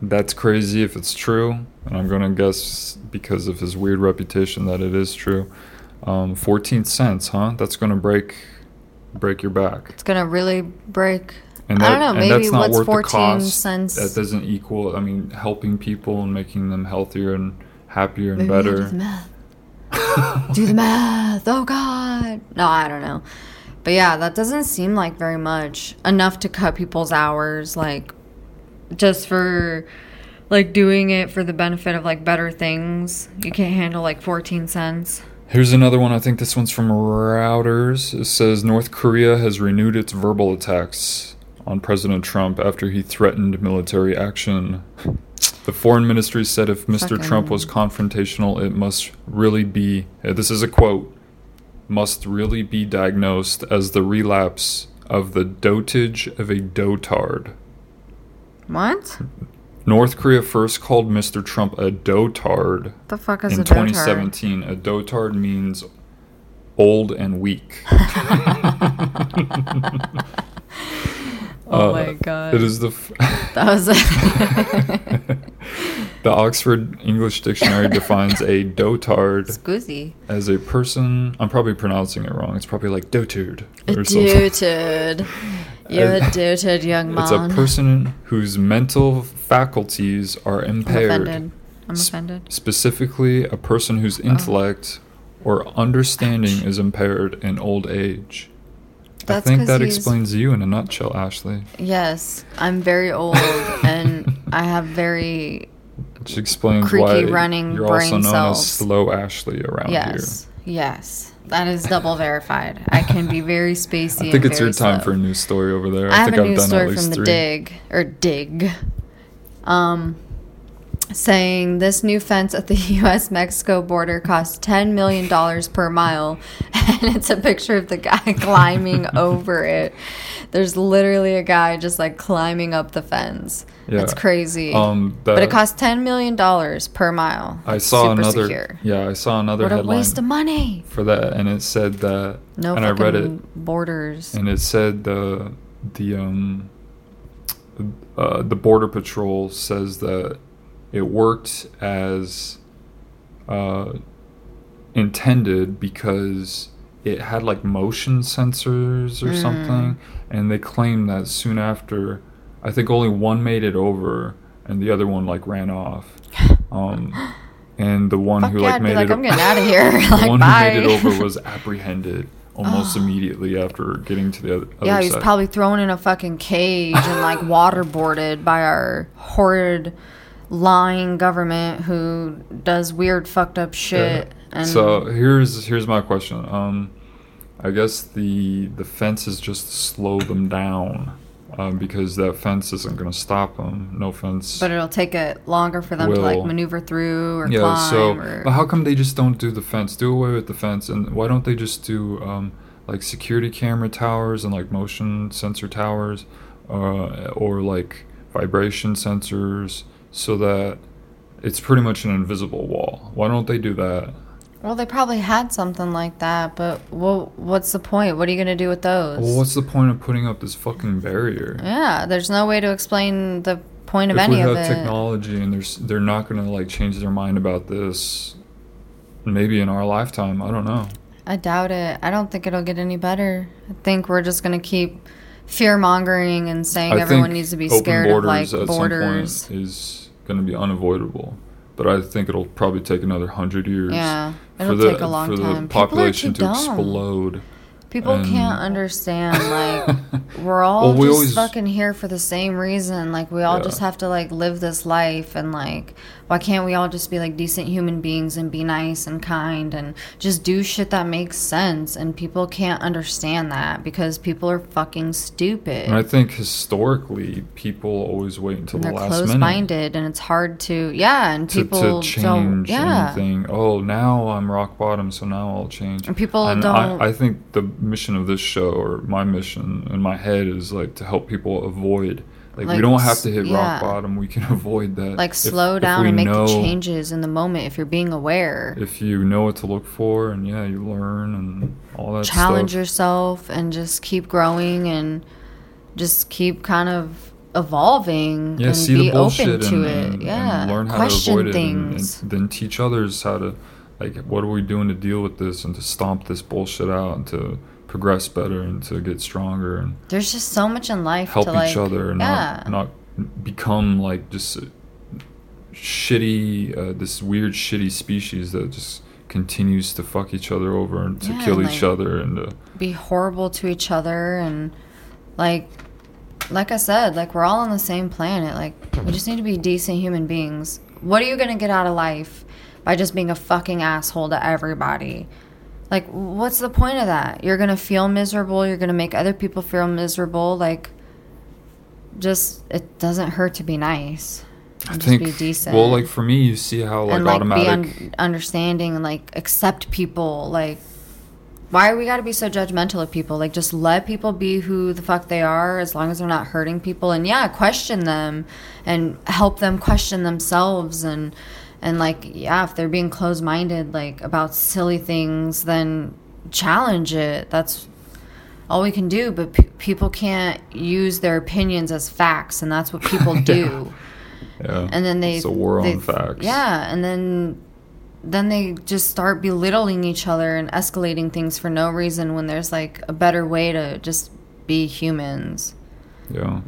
that's crazy if it's true. And I'm going to guess because of his weird reputation that it is true. Um, 14 cents, huh? That's going to break break your back. It's going to really break. And I don't know, maybe that's not what's worth the 14 cost. cents? That doesn't equal. I mean, helping people and making them healthier and happier and Maybe better. Do the math. do the math. Oh, God. No, I don't know. But yeah, that doesn't seem like very much. Enough to cut people's hours, like, just for. Like doing it for the benefit of like better things. You can't handle like 14 cents. Here's another one. I think this one's from Reuters. It says North Korea has renewed its verbal attacks on President Trump after he threatened military action. The foreign ministry said if Mr. Trump was confrontational, it must really be, this is a quote, must really be diagnosed as the relapse of the dotage of a dotard. What? North Korea first called Mr. Trump a dotard The fuck is in a dotard? 2017. A dotard means old and weak. Oh Uh, my god. It is the f- That was the Oxford English Dictionary defines a dotard Scoozy. as a person. I'm probably pronouncing it wrong. It's probably like dotard A or something. doted. You're a doted young man. It's a person whose mental faculties are impaired. I'm offended. I'm S- offended. Specifically, a person whose Oh. intellect or understanding is impaired in old age. That's I think that explains you in a nutshell, Ashley. Yes, I'm very old and I have very Which explains Creaky why running you're also brain known cells. as Slow Ashley around yes, yes. That is double verified. I can be very spacey. I think it's your time slow. for a new story over there. I, have think a I've news done story from the Digg or Digg, um, saying this new fence at the U.S. Mexico border costs ten million dollars per mile, and it's a picture of the guy climbing over it. There's literally a guy just like climbing up the fence. That's Yeah. crazy. Um, but it costs ten million dollars per mile. I saw another. Secure. Yeah, I saw another What a headline waste of money. for that, and it said that. No and I read it, borders. and it said the the um uh, the border patrol says that it worked as uh, intended because it had like motion sensors or Mm. something, and they claimed that soon after, I think only one made it over, and the other one like ran off. Um, and the one Fuck who like be made like, it, I'm getting outta here. the Like, one bye. who made it over was apprehended almost immediately after getting to the other, other Yeah, he was side. probably thrown in a fucking cage and like waterboarded by our horrid lying government who does weird fucked up shit. Yeah. And so here's here's my question. Um, I guess the the fence is just to slow them down, um, because that fence isn't going to stop them. No fence. but it'll take it longer for them to like maneuver through or yeah. climb So, or but how come they just don't do the fence? Do away with the fence, and why don't they just do um, like security camera towers and like motion sensor towers, uh, or like vibration sensors, so that it's pretty much an invisible wall. Why don't they do that? Well, they probably had something like that, but well, what's the point? What are you gonna do with those? Well, what's the point of putting up this fucking barrier? yeah, there's no way to explain the point of if any we of have technology and there's they're not gonna like change their mind about this, maybe in our lifetime, I don't know. I doubt it. I don't think it'll get any better. I think we're just gonna keep fear mongering and saying I everyone needs to be scared of like borders at borders. some point is gonna be unavoidable, but I think it'll probably take another hundred years. Yeah, for it'll the, take a long for time. the population to dumb. explode. People and- can't understand. Like we're all Well, we just always- fucking here for the same reason. Like we all Yeah. just have to like live this life and like why can't we all just be like decent human beings and be nice and kind and just do shit that makes sense? And people can't understand that because people are fucking stupid. And I think historically, people always wait until and the they're last minute. minded and it's hard to yeah and to, people to change yeah anything. Oh, now I'm rock bottom, so now I'll change. And people and don't- I, I think the mission of this show, or my mission in my head, is like to help people avoid. Like, we don't have to hit yeah. rock bottom. We can avoid that. like If- slow down and make know- the changes in the moment if you're being aware If you know what to look for, and yeah, you learn and all that challenge stuff. yourself and just keep growing and just keep kind of evolving yeah, and see be the bullshit open to and, it and- yeah and learn how question to avoid it, things and then teach others how to, like, what are we doing to deal with this and to stomp this bullshit out and to progress better and to get stronger and there's just so much in life help each like other and yeah not not become like just shitty uh, this weird shitty species that just continues to fuck each other over and to Yeah, kill each like- other and to, be horrible to each other and like like I said, like we're all on the same planet. Like we just need to be decent human beings. What are you gonna get out of life by just being a fucking asshole to everybody? Like what's the point of that? You're gonna feel miserable, you're gonna make other people feel miserable, like just it doesn't hurt to be nice. I just think be decent. well, like for me, you see how like and like automatic. be un- understanding and like accept people. Like, why we got to be so judgmental of people? Like, just let people be who the fuck they are, as long as they're not hurting people. And yeah, question them and help them question themselves. And and like yeah, if they're being closed minded like about silly things, then challenge it. That's all we can do. But pe people can't use their opinions as facts, and that's what people do yeah, and then they it's a war they- on facts. Yeah, and then then they just start belittling each other and escalating things for no reason when there's like a better way to just be humans. Yeah.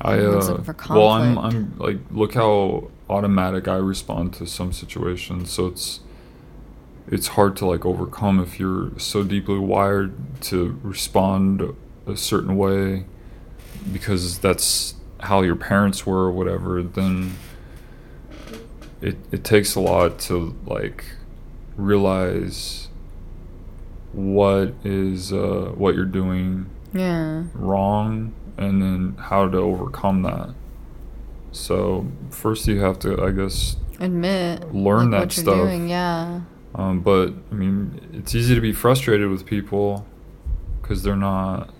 I uh well I'm. I'm like look how automatic I respond to some situations. So it's it's hard to like overcome if you're so deeply wired to respond a certain way because that's how your parents were or whatever, then it it takes a lot to like realize what is uh what you're doing Yeah. wrong and then how to overcome that. So first you have to, I guess, Admit. Learn that what you're stuff. Doing. Yeah. um, but I mean, it's easy to be frustrated with people because they're not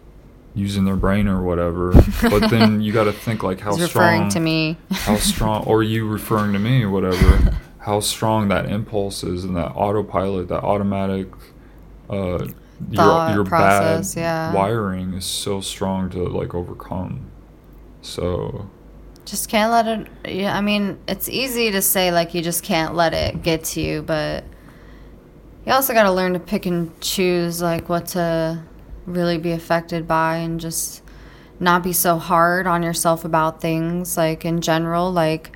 using their brain or whatever. but then you got to think like how He's strong, referring to me. how strong, or you referring to me whatever, how strong that impulse is and that autopilot, that automatic, uh, your your process, bad yeah. wiring is so strong to like overcome. So Just can't let it. Yeah, I mean, it's easy to say like you just can't let it get to you, but you also got to learn to pick and choose like what to really be affected by, and just not be so hard on yourself about things. Like in general, like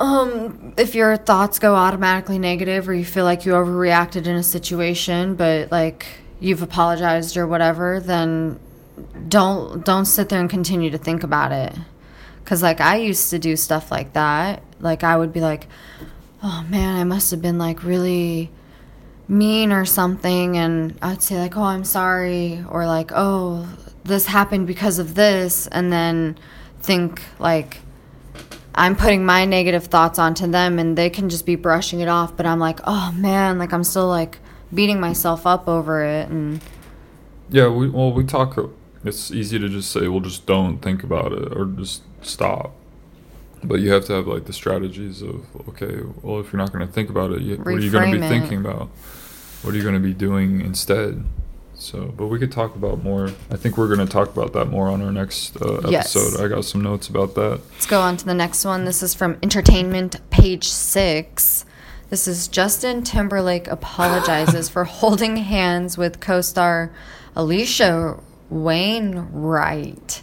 um, if your thoughts go automatically negative, or you feel like you overreacted in a situation, but like you've apologized or whatever, then don't don't sit there and continue to think about it because like i used to do stuff like that like i would be like oh man i must have been like really mean or something and i'd say like oh i'm sorry or like oh this happened because of this and then think like i'm putting my negative thoughts onto them and they can just be brushing it off but i'm like oh man like i'm still like beating myself up over it and yeah, we well we talk. It's easy to just say, well, just don't think about it or just stop. But you have to have like the strategies of okay, well, if you're not going to think about it, you, what are you going to be it. thinking about? What are you going to be doing instead? So, but we could talk about more. I think we're going to talk about that more on our next uh, Yes. episode. I got some notes about that. Let's go on to the next one. This is from Entertainment, page six. This is Justin Timberlake apologizes for holding hands with co star Alisha Wainwright.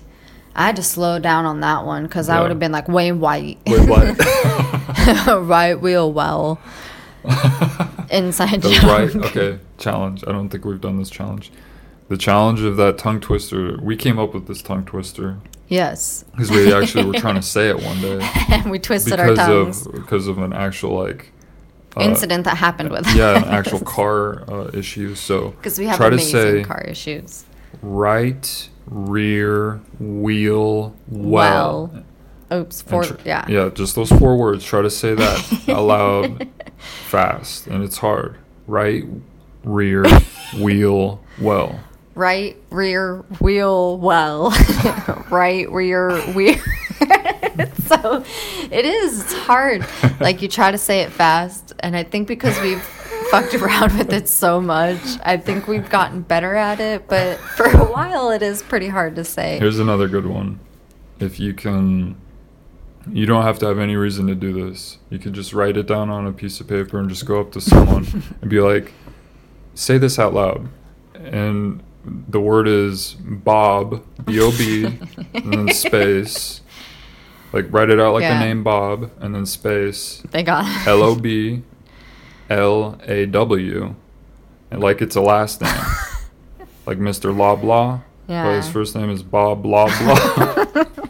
I had to slow down on that one because I would have been like Wayne White. Wait, what? right wheel well. Inside the joke. right okay challenge. I don't think we've done this challenge. The challenge of that tongue twister. We came up with this tongue twister Yes. because we actually were trying to say it one day. and we twisted our tongues. of because of an actual like uh, Incident that happened with yeah an actual car uh, issue so Because we have try to say car issues. right rear wheel well, Well. Oops. four. Tr- yeah. yeah just those four words try to say that aloud fast and it's hard right rear wheel well right rear wheel well right rear wheel so it is it's hard like you try to say it fast and i think because we've fucked around with it so much. I think we've gotten better at it but for a while it is pretty hard to say. Here's another good one. If you can you don't have to have any reason to do this. You could just write it down on a piece of paper and just go up to someone and be like say this out loud. And the word is bob b-o-b and then space. Like write it out like Yeah. the name bob and then space. They got l-o-b l-a-w and like it's a last name. Like mr loblaw but his first name is bob loblaw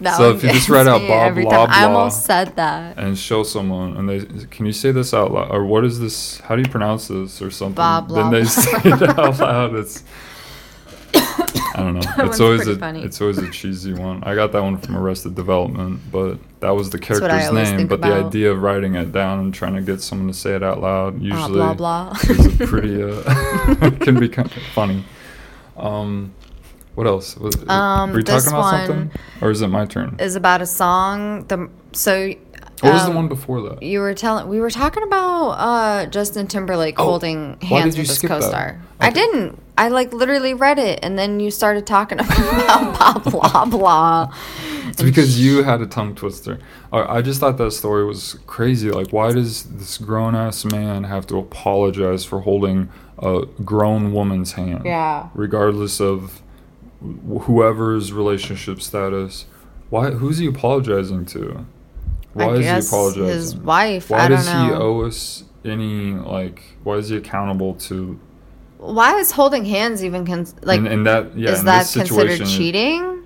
That So if you just write out Bob every time. i almost said that. and show someone and they can you say this out loud? Or what is this how do you pronounce this or something? Bob then they say it out loud. It's I don't know. It's always a funny. it's always a cheesy one. I got that one from Arrested Development, but that was the character's name. But the idea of writing it down and trying to get someone to say it out loud usually blah blah. is pretty uh, can be kind of funny. Um, what else? Was, Um, were you talking about something, or is it my turn? is about a song. The so. What was the um, one before that? You were telling we were talking about uh, Justin Timberlake Oh, holding hands did you with his co-star. I didn't. I like literally read it, and then you started talking about blah blah blah. It's because you had a tongue twister. I I just thought that story was crazy. Like, why does this grown ass man have to apologize for holding a grown woman's hand? Yeah. Regardless of whoever's relationship status. Why? Who's he apologizing to? Why I is guess he apologizing? his wife. Why I don't does he owe us any like? Why is he accountable to? Why is holding hands even cons- like? and, and that yeah. is in that considered cheating?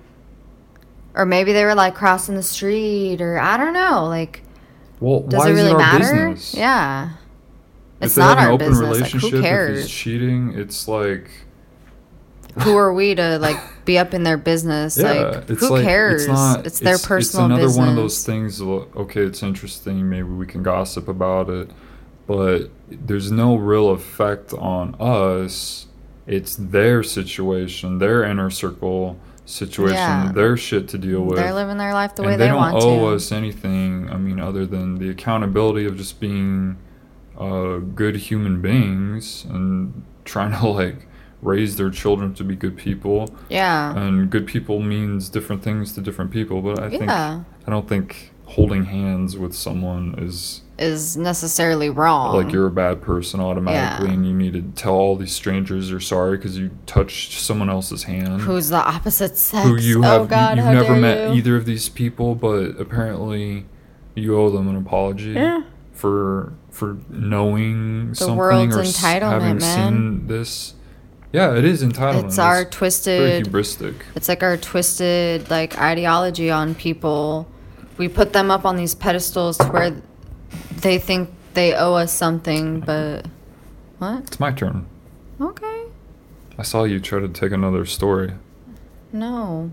Or maybe they were like crossing the street, or I don't know. Like, Well, does why it really it matter? business? Yeah, If it's they not have an our open business. Like, relationship, who if he's cheating, it's like who are we to like be up in their business? yeah, like, who like cares? it's not. it's their personal It's another business. one of those things. Okay, it's interesting. Maybe we can gossip about it, but there's no real effect on us. It's their situation, their inner circle situation, Yeah. their shit to deal with. They're living their life the way and they, want to. they, don't owe us anything. I mean, other than the accountability of just being uh, good human beings and trying to like raise their children to be good people. yeah, And good people means different things to different people. But I think I don't think holding hands with someone is is necessarily wrong. like you're a bad person automatically, Yeah. and you need to tell all these strangers you're sorry because you touched someone else's hand who's the opposite sex. who you oh have God, you've never met you. either of these people but apparently you owe them an apology Yeah. for for knowing something world's or entitlement, having man. seen this yeah it is entitlement It's our very twisted. hubristic It's like our twisted like ideology on people. We put them up on these pedestals to where they think they owe us something, but what? it's my turn Okay. i saw you try to take another story No.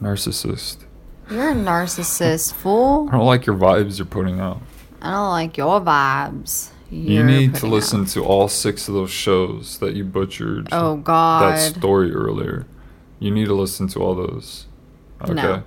narcissist You're a narcissist, fool. i don't like your vibes you're putting out I don't like your vibes. You need to listen out. to all six of those shows that you butchered Oh God, that story earlier you need to listen to all those okay No.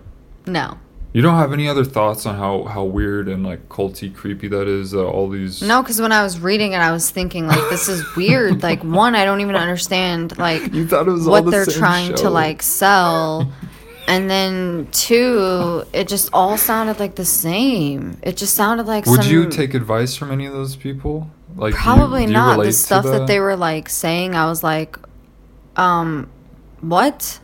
No. You don't have any other thoughts on how, how weird and like culty creepy that is? That all these No, because when I was reading it, I was thinking like, this is weird. like, one, I don't even understand like you thought it was all what the they're trying to like sell. And then two, it just all sounded like the same. It just sounded like Would some, you take advice from any of those people? Like do you- probably do you not the to stuff that? they were like saying. I was like, um, what?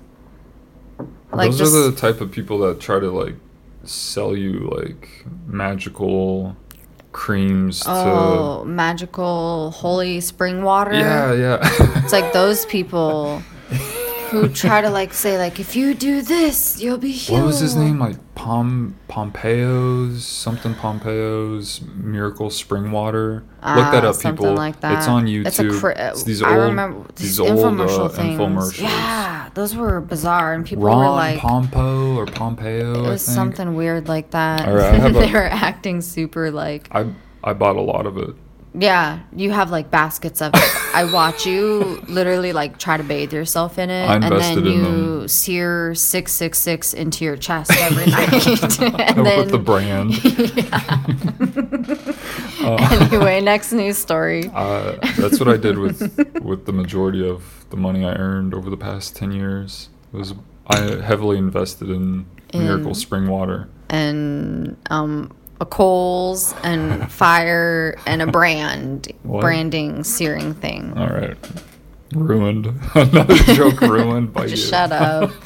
Like those just are the type of people that try to like sell you like magical creams oh magical holy spring water. Yeah, yeah. It's like those people who try to like say like if you do this you'll be healed. What was his name? Like Pom Pompeo's something Pompeo's Miracle Spring Water. Look that Ah, up, people. like that. It's on YouTube. It's a cri- It's these I old, remember these these old infomercial uh, things. infomercials. Yeah, those were bizarre, and people Ron were like, Pompo or Pompeo. it was something weird like that. All right, I have they were acting super like, I I bought a lot of it. Yeah, you have like baskets of it. I watch you literally like try to bathe yourself in it, I and then in you them. sear six six six into your chest every night, and then with the brand. anyway, next news story. Uh, that's what I did with with the majority of the money I earned over the past ten years. It was I heavily invested in Miracle Spring Water. and um, a coals and fire and a brand What? branding searing thing. All right, ruined another joke ruined by Just you. shut up.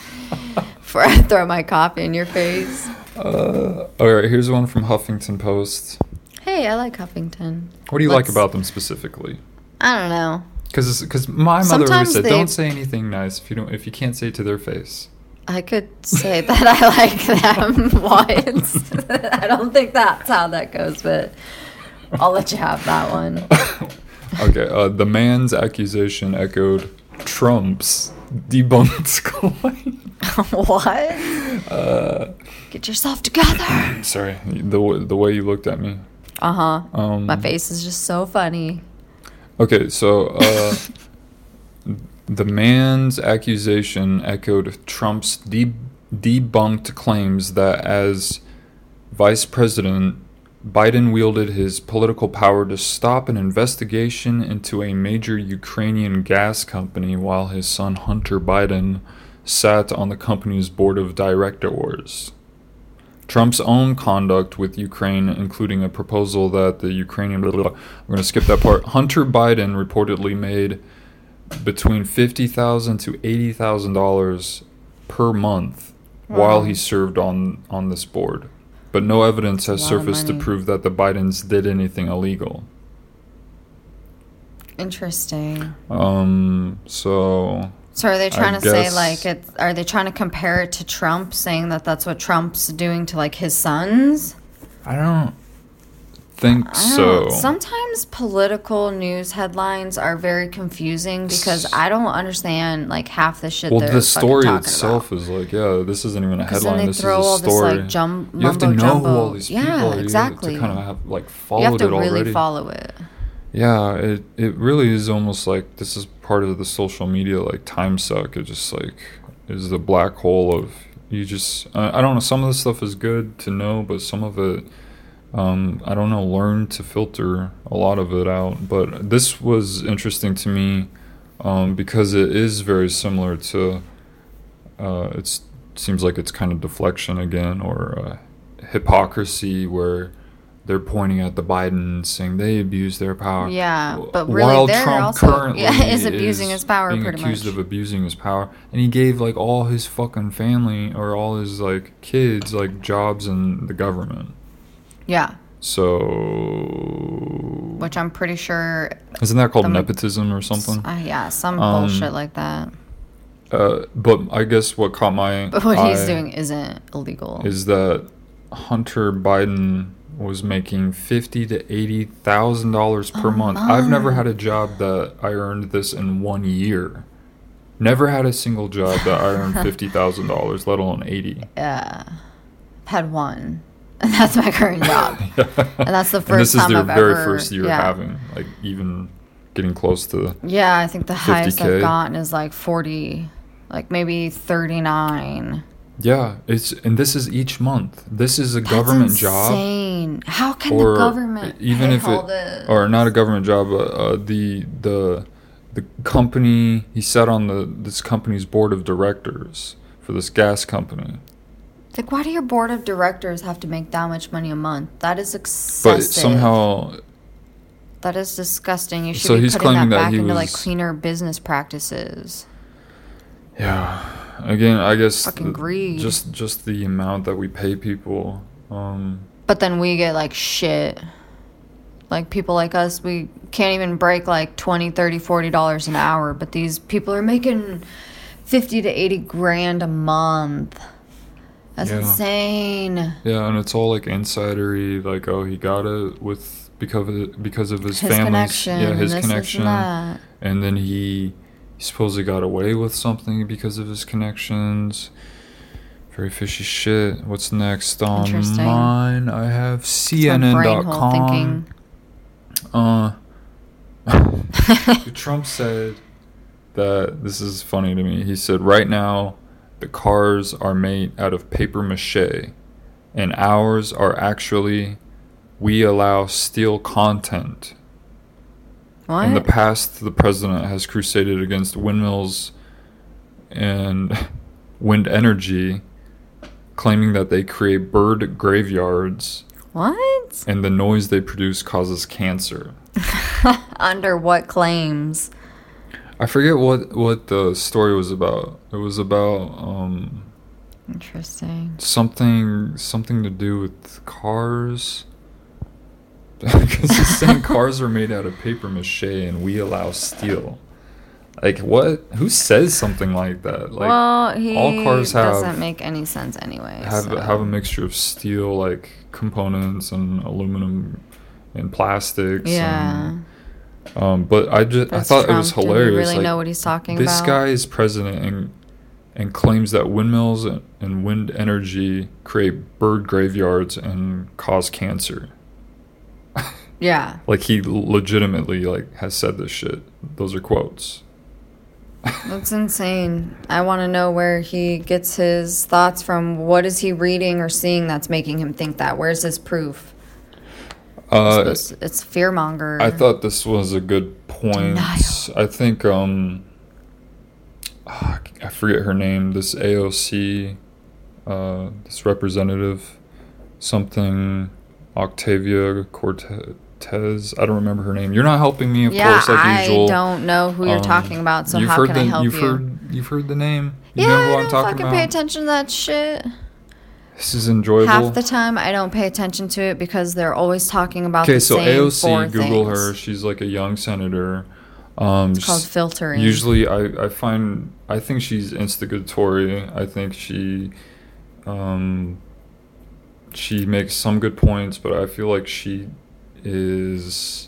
Before I throw my coffee in your face. Uh, all right, here's one from Huffington Post. Hey, I like Huffington. What do you like Let's- about them specifically? I don't know. Because because my mother always Sometimes said, they- don't say anything nice if you don't if you can't say it to their face. I could say that I like them once. I don't think that's how that goes, but I'll let you have that one. Okay, uh, the man's accusation echoed Trump's debunked claim. what? Uh, Get yourself together. sorry, the w- the way you looked at me. Uh huh. Um, My face is just so funny. Okay, so uh, the man's accusation echoed Trump's de- debunked claims that as vice president, Biden wielded his political power to stop an investigation into a major Ukrainian gas company while his son Hunter Biden sat on the company's board of directors. Trump's own conduct with Ukraine, including a proposal that the Ukrainian. Blah, blah, blah. We're going to skip that part. Hunter Biden reportedly made between fifty thousand to eighty thousand dollars per month while he served on on this board, but no evidence has a lot of surfaced to prove that the Bidens did anything illegal. Interesting. Um. So So are they trying I to say like it? Are they trying to compare it to Trump, saying that that's what Trump's doing to like his sons? I don't think so. Sometimes political news headlines are very confusing because I don't understand like half the shit. well, the story itself about. is like, yeah, this isn't even a 'Cause then headline. they This throw is a all this, story. like, jum- you have to know jumbo. who all these people Yeah, are. You exactly. To kind of have like You have to it really already. follow it. Yeah, it it really is almost like this is part of the social media like time suck. It just like is the black hole of you just I, I don't know. Some of the stuff is good to know, but some of it um, I don't know. Learn to filter a lot of it out. But this was interesting to me um, because it is very similar to. Uh, it's seems like it's kind of deflection again or uh, hypocrisy where they're pointing at the Biden saying they abuse their power. Yeah, but really While they're Trump also- currently yeah, is abusing his power being pretty accused much. of abusing his power, and he gave like all his fucking family or all his like kids like jobs in the government. Yeah, So which I'm pretty sure. isn't that called the nepotism or something? Uh, yeah, some Um, bullshit like that. Uh, but I guess what caught my But what he's doing isn't illegal. is that Hunter Biden was making fifty to eighty thousand dollars per month. I've never had a job that I earned this in one year. Never had a single job that I earned fifty thousand dollars, let alone eighty. yeah, had one, that's my current job. And that's the and first this is their I've very ever- first year yeah. having like even getting close to Yeah, I think the highest 50K. I've gotten is like forty, like maybe thirty nine. yeah. It's and this is each month. This is a government job. Insane. How can or the government even if all it this? or not a government job uh, uh, the the the company he sat on the this company's board of directors for this gas company like, why do your board of directors have to make that much money a month? That is excessive. but somehow that is disgusting. You should So be he's putting that that back into like cleaner business practices. yeah again i guess Fucking the- greed. just just the amount that we pay people um But then we get like shit. Like people like us, we can't even break like 20, 30, 40 dollars an hour, but these people are making 50 to 80 grand a month. That's Yeah. insane. yeah and it's all like insidery like oh he got it with because of because of his, His family's connection, yeah his this, this, connection and and then he, he supposedly got away with something because of his connections. Very fishy shit. What's next on mine? I have It's my brain CNN.com. thinking. Uh, Trump said that this is funny to me. He said, right now, the cars are made out of paper mache, and ours are actually, we allow steel content. What? In the past, the president has crusaded against windmills and wind energy, claiming that they create bird graveyards what? and the noise they produce causes cancer. Under what claims? I forget what what the story was about. It was about um, Interesting. something something to do with cars. Because he's saying cars are made out of paper mache and we allow steel. Like what? Who says something like that? Like well, he all cars have doesn't make any sense anyway. have so. have a mixture of steel like components and aluminum and plastics. Yeah. And Um, but I just I That's thought it was Trump. Do we hilarious. really like, know what he's talking this about? guy is president and and claims that windmills and, and wind energy create bird graveyards and cause cancer. Yeah. Like he legitimately like has said this shit. Those are quotes. That's insane. I want to know where he gets his thoughts from. What is he reading or seeing that's making him think that? Where's his proof? Uh, it's, it's fear monger. I thought this was a good point. Denial. I think um ah, I forget her name. This AOC, uh, this representative, something Octavia Cortez. I don't remember her name. You're not helping me, of yeah, course, like I usual. don't know who you're Um, talking about, so how can the, I help you've you? heard you've heard the name. You yeah, know who I don't fucking about. pay attention to that shit. This is enjoyable. Half the time, I don't pay attention to it because they're always talking about Okay, the so same four AOC, Google things. her. She's like a young senator. Um, It's called filtering. Usually, I, I find I think she's instigatory. I think she, um, she makes some good points, but I feel like she is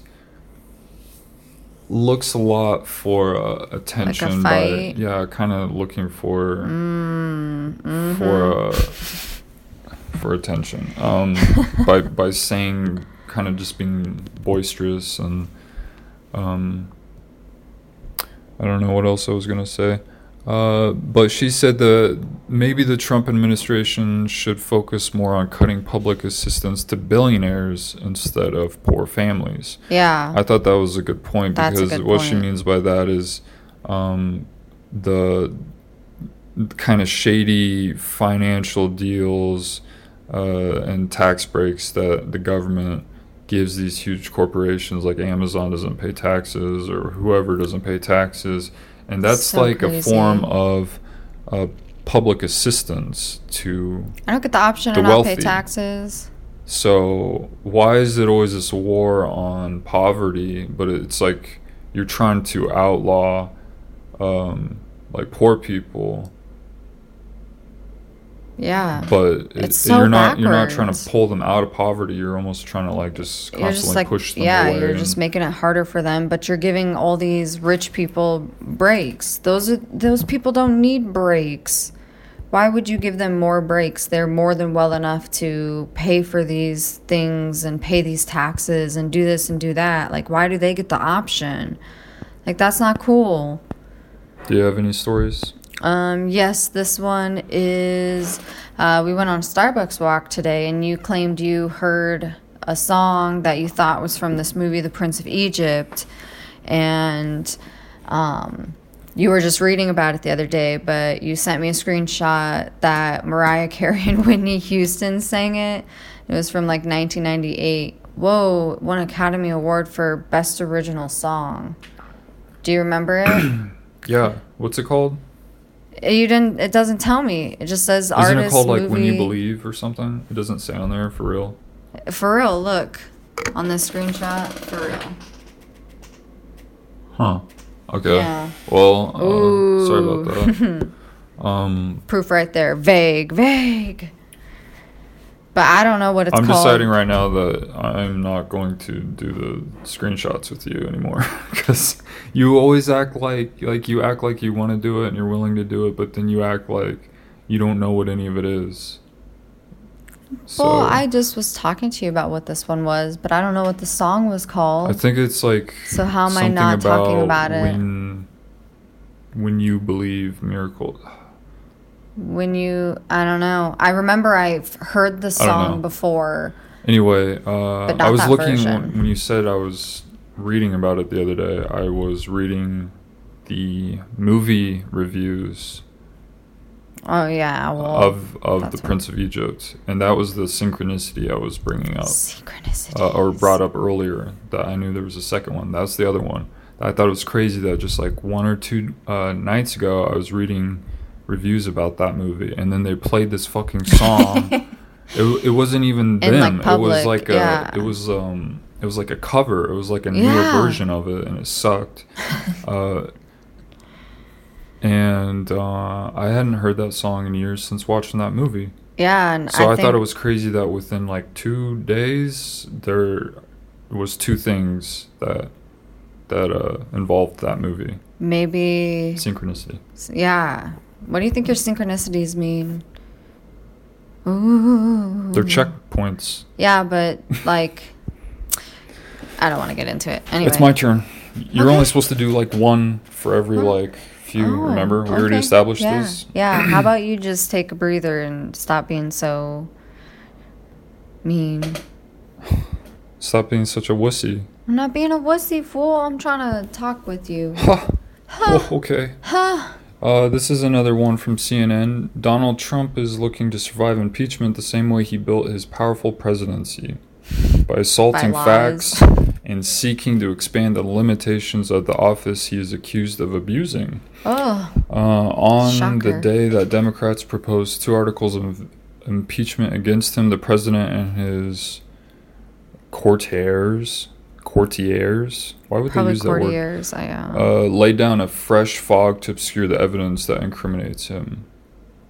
looks a lot for uh, attention. by, fight? yeah, kind of looking for Mm, for mhm. uh, for attention um, by by saying kind of just being boisterous and um, I don't know what else I was gonna say. Uh, but she said that maybe the Trump administration should focus more on cutting public assistance to billionaires instead of poor families. yeah. I thought that was a good point That's because good what she means by that is um, the kind of shady financial deals uh, and tax breaks that the government gives these huge corporations like Amazon doesn't pay taxes or whoever doesn't pay taxes. And that's So like a form of uh, public assistance to I don't get the option to not pay taxes. so why is it always this war on poverty? But it's like you're trying to outlaw um, like poor people, Yeah. but it, It's so you're not you're not trying to pull them out of poverty. You're almost trying to like just constantly just like push them yeah away. you're just making it harder for them but you're giving all these rich people breaks those are those people don't need breaks why would you give them more breaks they're more than well enough to pay for these things and pay these taxes and do this and do that like why do they get the option like that's not cool Do you have any stories? Um, yes, this one is. Uh, we went on Starbucks walk today, and you claimed you heard a song that you thought was from this movie, The Prince of Egypt, and um, you were just reading about it the other day. But you sent me a screenshot that Mariah Carey and Whitney Houston sang it. It was from like 1998. Whoa! Won Academy Award for Best Original Song. Do you remember it? Yeah. What's it called? You didn't. It doesn't tell me. It just says Isn't artist it called like movie. When You Believe or something? It doesn't say on there for real. For real, look on this screenshot. For real. Huh. Okay. Yeah. Well, uh, sorry about that. Um, Proof right there. Vague, vague. But I don't know what it's I'm called. deciding right now that I'm not going to do the screenshots with you anymore because you always act like like you act like you want to do it and you're willing to do it, but then you act like you don't know what any of it is. So well, I just was talking to you about what this one was, but I don't know what the song was called. I think it's like So how am I not talking about it? When when you believe miracle. When you, I don't know. I remember I've heard the I don't know. song before. Anyway, uh, I was looking version. when, when you said I was reading about it the other day. I was reading the movie reviews Oh yeah, well, of of the Prince of Egypt, and that was the synchronicity I was bringing up synchronicity. uh, or brought up earlier. That I knew there was a second one. That's the other one. I thought it was crazy that just like one or two uh, nights ago, I was reading reviews about that movie, and then they played this fucking song. it, it wasn't even In, like, them. it was public, like a yeah. it was um it was like a cover. It was like a newer Yeah. version of it, and it sucked. uh, and uh, I hadn't heard that song in years since watching that movie. Yeah, and So I, think, thought it was crazy that within like two days there was two things that that uh, involved that movie. Maybe. Synchronicity. Yeah. What do you think your synchronicities mean? Ooh. They're checkpoints. Yeah, but like, I don't want to get into it. Anyway. It's my turn. You're Okay. only supposed to do like one for every Huh. like few. Oh, remember, we already okay. established yeah. this. Yeah. How about you just take a breather and stop being so mean? Stop being such a wussy. I'm not being a wussy fool. I'm trying to talk with you. Ha. Oh, okay. Uh, this is another one from CNN. Donald Trump is looking to survive impeachment the same way he built his powerful presidency by assaulting By facts and seeking to expand the limitations of the office he is accused of abusing. Oh, Uh, on Shocker. the day that Democrats proposed two articles of impeachment against him, the president and his courtiers, courtiers, why would they probably use that word? courtiers. I uh, Uh, laid down a fresh fog to obscure the evidence that incriminates him.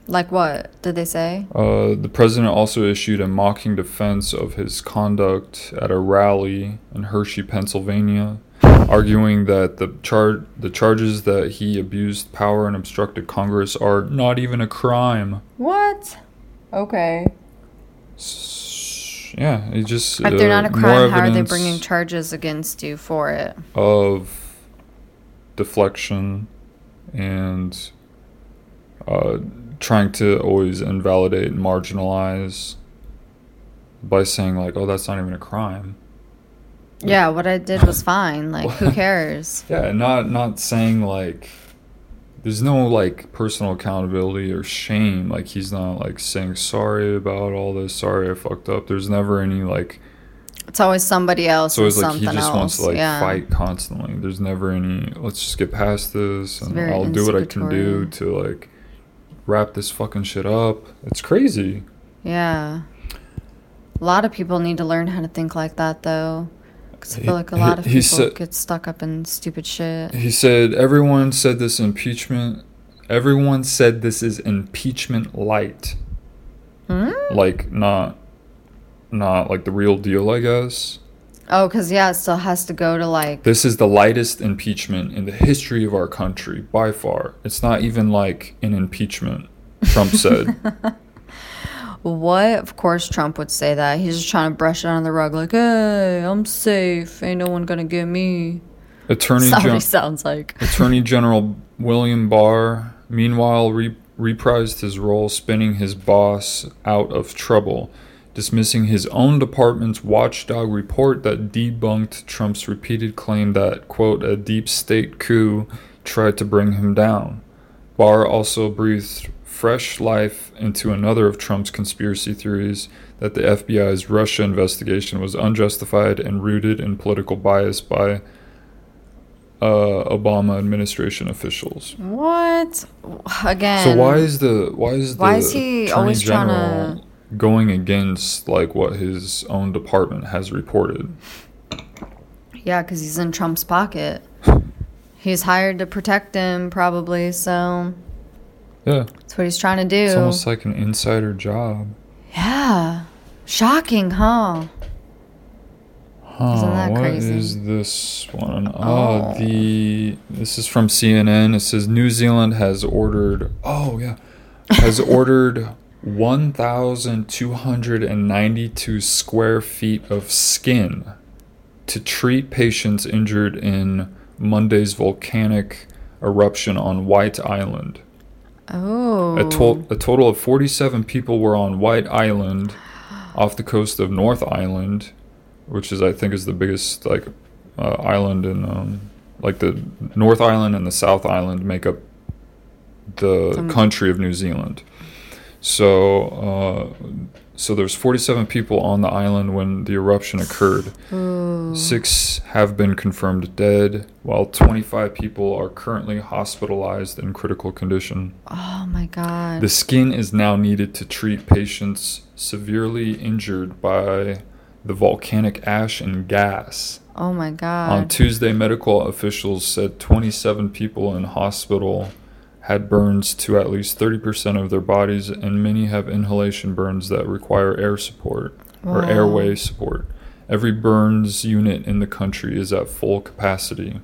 like what did they say? Uh, the president also issued a mocking defense of his conduct at a rally in Hershey, Pennsylvania, arguing that the char- the charges that he abused power and obstructed Congress are not even a crime. What? Okay. Yeah, it just If they're uh, not a more crime, how are they bringing charges against you for it? of deflection and uh, trying to always invalidate and marginalize by saying like, "Oh, that's not even a crime." Yeah, what I did was fine. Like, who cares? Yeah, not not saying like there's no like personal accountability or shame. Like he's not like saying sorry about all this. Sorry, I fucked up. There's never any like. It's always somebody else So it's like he just else. wants to like yeah. fight constantly. There's never any. Let's just get past this, and I'll do what I can do to like wrap this fucking shit up. It's crazy. Yeah. A lot of people need to learn how to think like that, though. Because I feel like a lot of people said- get stuck up in stupid shit. He said everyone said this impeachment. Everyone said this is impeachment light. Hmm? Like not, not like the real deal. I guess Oh, because, yeah, it still has to go to, like, this is the lightest impeachment in the history of our country by far. It's not even like an impeachment. Trump said. what? Of course, Trump would say that. He's just trying to brush it under the rug, like, hey, I'm safe. Ain't no one gonna get me. Attorney That's Gen- sounds like. Attorney General William Barr, meanwhile, re- reprised his role spinning his boss out of trouble, dismissing his own department's watchdog report that debunked Trump's repeated claim that, quote, a deep state coup tried to bring him down. Barr also breathed fresh life into another of Trump's conspiracy theories that the FBI's Russia investigation was unjustified and rooted in political bias by uh, Obama administration officials. What? Again. So why is the why is the Why is he Attorney always trying to- going against like what his own department has reported? Yeah, because he's in Trump's pocket. He's hired to protect him, probably, so Yeah, that's what he's trying to do. it's almost like an insider job. yeah. Shocking, huh? Huh, Isn't that what crazy? is this one? Oh, Oh. the this is from CNN. It says New Zealand has ordered. Oh yeah, has ordered 1,292 square feet of skin to treat patients injured in Monday's volcanic eruption on White Island. Oh. A, to- a total of 47 people were on White Island off the coast of North Island, which is, I think, is the biggest like uh, island in um, like the North Island and the South Island make up the Some- country of New Zealand. So, uh, so there's 47 people on the island when the eruption occurred. Ooh. Six have been confirmed dead, while 25 people are currently hospitalized in critical condition. Oh my god. The skin is now needed to treat patients severely injured by the volcanic ash and gas. oh my God. On. Tuesday, medical officials said 27 people in hospital had burns to at least 30% of their bodies, and many have inhalation burns that require air support or Wow. airway support. Every burns unit in the country is at full capacity.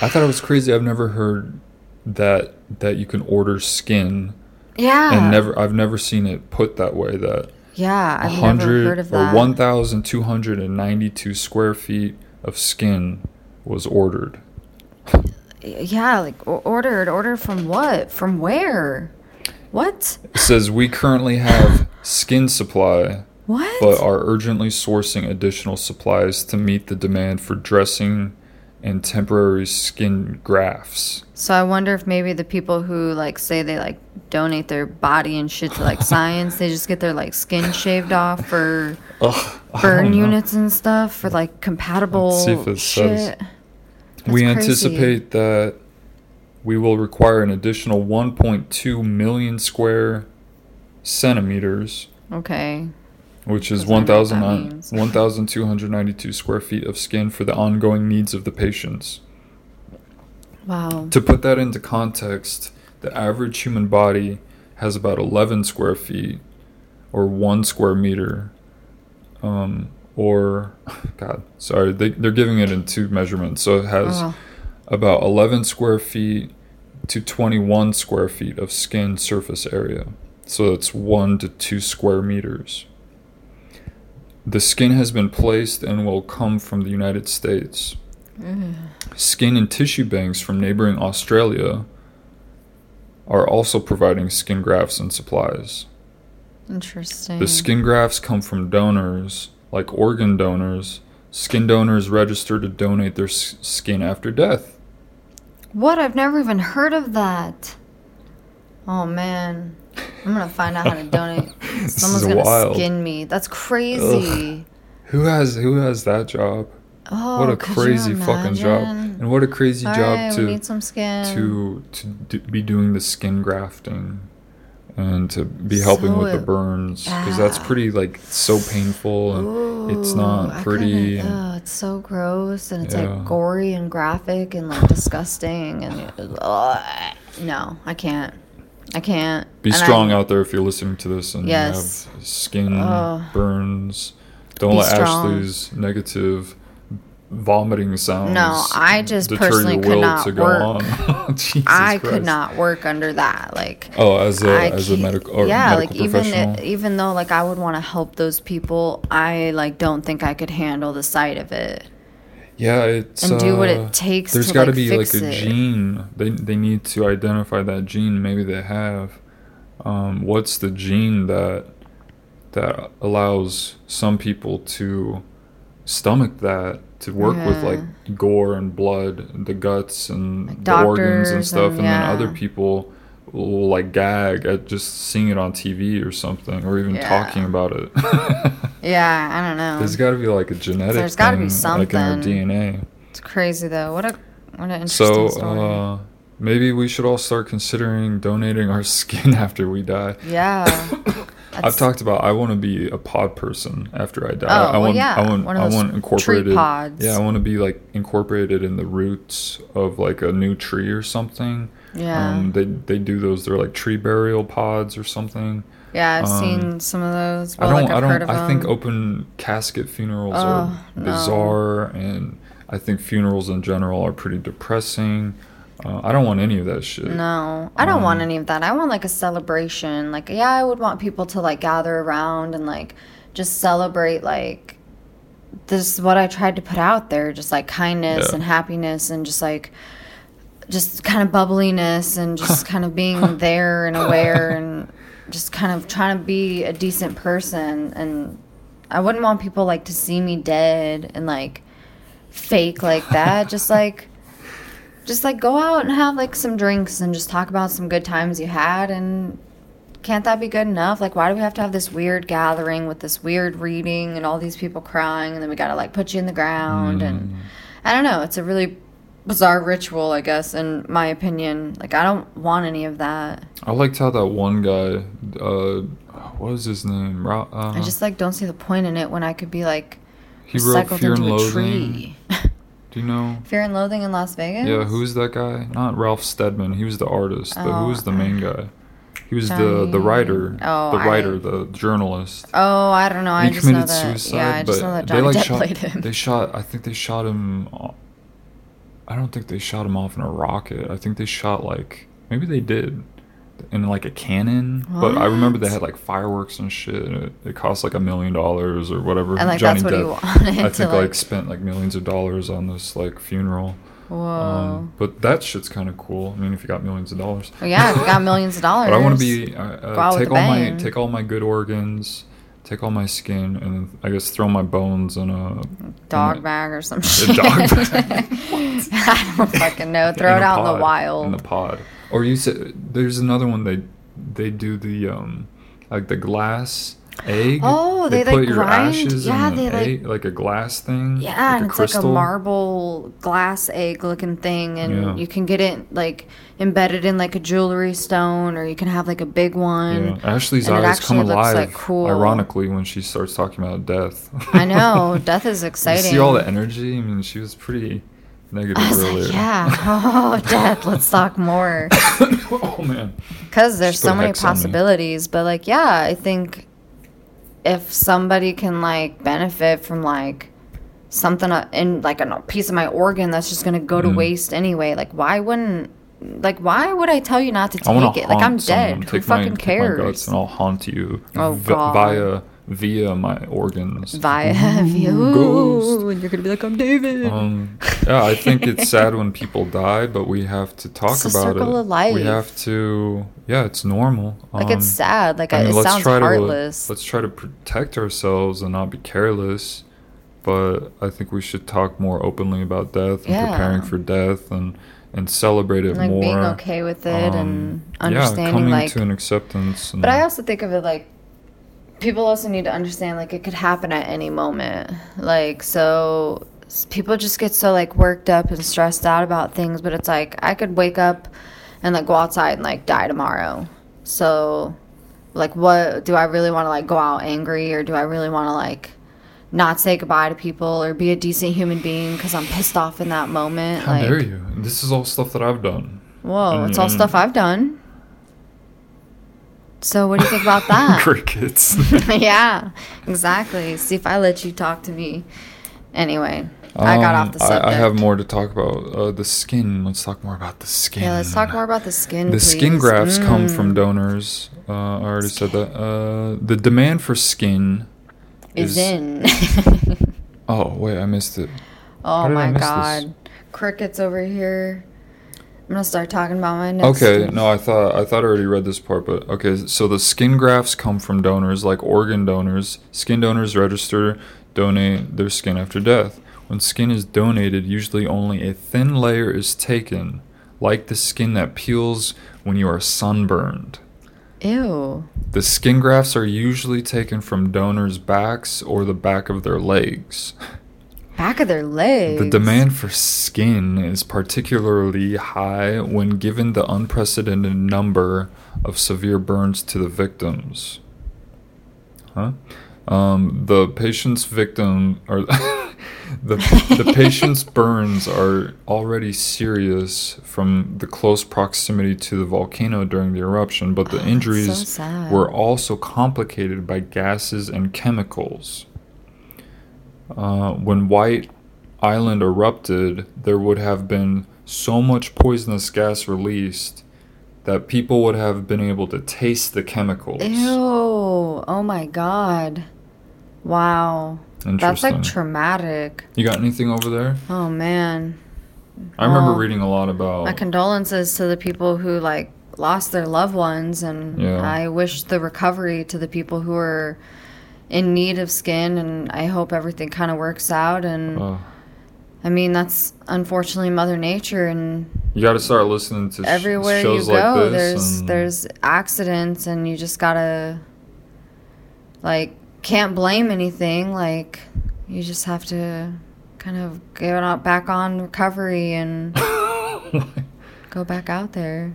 I thought it was crazy. I've never heard that that you can order skin Yeah. and never I've never seen it put that way that Yeah, I've never 100 heard of or that. 1292 square feet of skin was ordered. Yeah, like ordered. Ordered from what? From where? What? It says we currently have skin supply What? but are urgently sourcing additional supplies to meet the demand for dressing and temporary skin grafts. so I wonder if maybe the people who like say they like donate their body and shit to like science, they just get their like skin shaved off for Ugh, burn units and stuff for like compatible Let's see if it shit. says. That's we crazy. anticipate that we will require an additional 1.2 million square centimeters, Okay. which is Doesn't know what that 1,000 means. 1,292 square feet of skin for the ongoing needs of the patients. Wow. To put that into context, the average human body has about 11 square feet or one square meter. Um, or, God, sorry, they, they're giving it in two measurements. So it has Oh. about 11 square feet to 21 square feet of skin surface area. So it's one to two square meters. The skin has been placed and will come from the United States. Mm. Skin and tissue banks from neighboring Australia are also providing skin grafts and supplies. Interesting. The skin grafts come from donors, like organ donors. Skin donors register to donate their s- skin after death. What? I've never even heard of that. Oh man. I'm gonna find out how to donate. Someone's gonna wild. skin me. That's crazy. Who has who has that job? Oh, what a crazy fucking job, and what a crazy All job right, to need some skin. to to d- be doing the skin grafting and to be helping So with the burns because that's pretty like so painful and it's not pretty. and- ugh, it's so gross and it's Yeah. like gory and graphic and like disgusting and no, I can't. I can't. Be And strong I- out there if you're listening to this and Yes. you have skin burns. Don't let strong. Ashley's negative vomiting sounds. No, I just personally could not to go work. I could not work under that. Like Oh, as a I as a can't- medical or yeah, medical like even it, even though like I would want to help those people, I like don't think I could handle the sight of it. Yeah, it's and do what it uh, takes There's got to like, be like a it. gene. They they need to identify that gene. Maybe they have. Um, what's the gene that that allows some people to stomach that to work with like gore and blood, the guts and Like the organs and stuff, and- and, then other people will like gag at just seeing it on TV or something, or even Yeah. talking about it. Yeah, I don't know. There's got to be like a genetic. There's gotta be something like in our. DNA. it's crazy though. What a what an interesting So story. uh, maybe we should all start considering donating our skin after we die. yeah. I've talked about I want to be a pod person after I die. Oh, I well, want yeah, I want one of I those want tree incorporated pods. Yeah, I want to be like incorporated in the roots of like a new tree or something. Yeah. Um, they they do those. They're like tree burial pods or something. Yeah, I've um, seen some of those. Well, I don't. like I don't. I think open casket funerals Oh, are no. bizarre, and I think funerals in general are pretty depressing. Uh, I don't want any of that shit. No, I don't want Um, any of that. I want like a celebration. Like, yeah, I would want people to like gather around and like just celebrate like this is what I tried to put out there, just like kindness Yeah. and happiness and just like just kind of bubbliness and just kind of being there and aware and just kind of trying to be a decent person and I wouldn't want people like to see me dead and like fake like that. just like just like go out and have like some drinks and just talk about some good times you had and can't that be good enough like why do we have to have this weird gathering with this weird reading and all these people crying and then we gotta like put you in the ground and i don't know it's a really bizarre ritual i guess in my opinion like i don't want any of that I liked how that one guy. Uh, what was his name? Uh, i just like don't see the point in it when i could be like he wrote Fear and Loathing. Do you know? fear and loathing in las vegas Yeah, who's that guy? Not Ralph Steadman. He was the artist, but Oh, who was the oh, main guy? He was the the writer, Oh, the I- writer, the journalist. Oh, I don't know. I he just know that. suicide, yeah, I just know that they Johnny like Depp shot. played him. They shot. I think they shot him. I don't think they shot him off in a rocket. I think they shot like maybe they did in like a cannon. But I remember they had like fireworks and shit. And it, it cost like a million dollars or whatever. And, like, Johnny that's what he Depp, wanted I think like, like- spent like millions of dollars on this like funeral. Whoa. Um, but that shit's kind of cool. I mean, if you got millions of dollars. well, yeah, if you got millions of dollars. But I want to be uh, uh, take all my take all my good organs, take all my skin, and I guess throw my bones in a dog in a- bag or some a shit. dog bag. I don't fucking know. Throw in it out in the wild. in the pod. Or you said there's another one they they do the um like the glass egg. Oh, they, put like, your grind- ashes yeah, in they, like- egg, like a glass thing. Yeah, like and it's like a marble glass egg looking thing, and Yeah. you can get it like embedded in like a jewelry stone, or you can have like a big one. Yeah, Ashley's and eyes come alive. like, cool. Ironically, when she starts talking about death. I know, death is You exciting. see all the energy. I mean, she was pretty negative earlier. like, yeah, oh, death. Let's talk more. oh man. because there's Just so many hex on me. possibilities but like yeah i think if somebody can like benefit from like something uh, in like a piece of my organ that's just gonna go to Mm. waste anyway like why wouldn't like why would i tell you not to take it like i'm dead who my, fucking take my guts cares and I'll haunt you Oh, v- God. via via my organs. via Ghost. Ooh, and you're gonna be like i'm david Um, yeah, I think it's sad when people die, but we have to talk It's the about circle it. of life. We have to. Yeah, it's normal. like Um, it's sad like I mean, it let's sounds try heartless to let's try to protect ourselves and not be careless. But I think we should talk more openly about death and Yeah. preparing for death and and celebrate it like more. being okay with it and Um, understanding yeah, coming like to an acceptance. And, But I also think of it like people also need to understand like it could happen at any moment. Like so people just get so like worked up and stressed out about things, but it's like I could wake up and like go outside and like die tomorrow. So like what do I really want to like go out angry or do I really want to like not say goodbye to people or be a decent human being because I'm pissed off in that moment? how like dare you? This is all stuff that I've done. whoa, And- it's all and- stuff I've done. So what do you think about that? Crickets. yeah, exactly. See if I let you talk to me. Anyway, I got Um, off the subject. I, I have more to talk about. Uh, the skin. Let's talk more about the skin. Yeah, let's talk more about the skin. The skin please. grafts come Mm. from donors. Uh, I already said that. Uh, the demand for skin Is in. Oh wait, I missed it. oh How did I my miss this? god, crickets over here. I'm gonna start talking about my next. Okay, no, I thought I thought I already read this part, but okay. So the skin grafts come from donors, like organ donors. Skin donors register, donate their skin after death. When skin is donated, usually only a thin layer is taken, like the skin that peels when you are sunburned. Ew. The skin grafts are usually taken from donors' backs or the back of their legs. Back of their legs. The demand for skin is particularly high when given the unprecedented number of severe burns to the victims. Huh? Um, the patient's victim or the the patient's burns are already serious from the close proximity to the volcano during the eruption, but the Oh, that's so injuries were also complicated by gases and chemicals. Uh, when White Island erupted, there would have been so much poisonous gas released that people would have been able to taste the chemicals. Ew. Oh my god. Wow. That's like traumatic. You got anything over there? Oh man. I remember reading a lot about. My condolences to the people who like lost their loved ones and Yeah. I wish the recovery to the people who are in need of skin and I hope everything kind of works out and uh, I mean that's unfortunately mother nature and you got to start listening to sh- everywhere you go like there's and- there's accidents and you just got to like can't blame anything like you just have to kind of get out back on recovery and go back out there.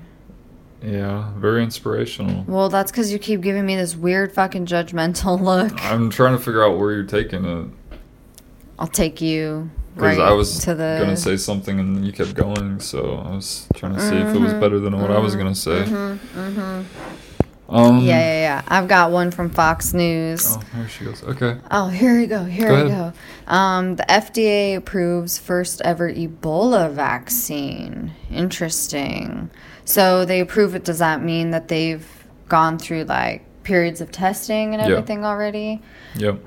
Yeah, very inspirational. Well, that's because you keep giving me this weird fucking judgmental look. I'm trying to figure out where you're taking it I'll take you because right I was to the. gonna say something and you kept going, so I was trying to see if it was Mhm, better than what I was gonna say. mhm, mhm. Um, Yeah, yeah, yeah. I've got one from Fox News. Oh, there she goes. Okay. Oh, here we go. Here Go we ahead. go. Um, the FDA approves first ever Ebola vaccine. Interesting. So they approve it. Does that mean that they've gone through like periods of testing and Yeah. everything already? Yep.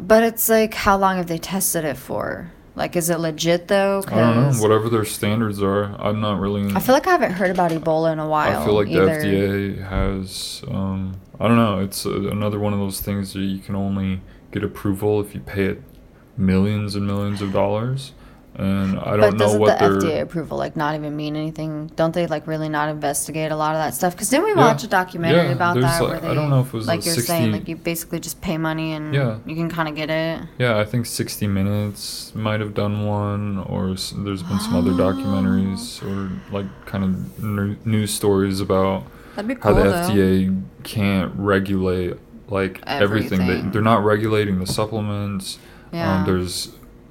But it's like, how long have they tested it for? Like, is it legit though? I don't know. Whatever their standards are, I'm not really. I feel like I haven't heard about Ebola in a while. I feel like either. the FDA has. Um, I don't know. It's uh another one of those things that you can only get approval if you pay it millions and millions of dollars, and I But don't know doesn't what the. FDA approval like not even mean anything? Don't they like really not investigate a lot of that stuff? Because didn't we Yeah. watch a documentary Yeah, about that? like- where I they, don't know if it was like you're 60 saying, like you basically just pay money and Yeah. you can kind of get it. Yeah, I think 60 Minutes might have done one, or there's been some other documentaries or like kind of new- news stories about That'd how the though. FDA can't regulate like everything. They, they're not regulating the supplements. Yeah. Um, there's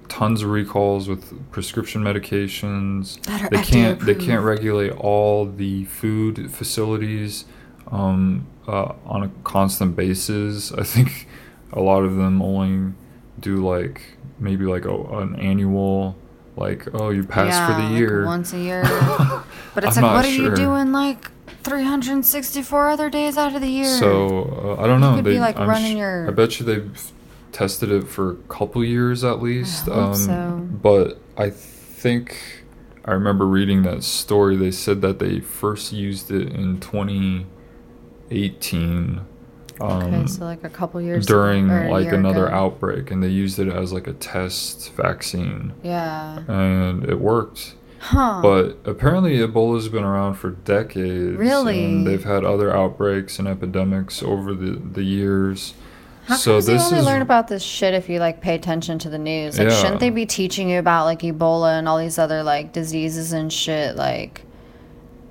tons of recalls with prescription medications. They can't they can't regulate all the food facilities um, uh, on a constant basis. I think a lot of them only do like maybe like a, an annual like oh you passed yeah, for the like year once a year. But it's I'm like, what are you doing like 364 other days out of the year? So uh, I don't know. could be, They, like, I'm running sh- your- I bet you they've tested it for a couple years at least. um, hope so. But I think I remember reading that story. They said that they first used it in 2018. Um, okay, so like a couple years during like another ago. outbreak, and they used it as like a test vaccine, Yeah. and it worked. Huh. But apparently, Ebola's been around for decades. Really? And they've had other outbreaks and epidemics over the, the years. How so come you only is learn about this shit if you like pay attention to the news? Like, Yeah. shouldn't they be teaching you about like Ebola and all these other like diseases and shit like,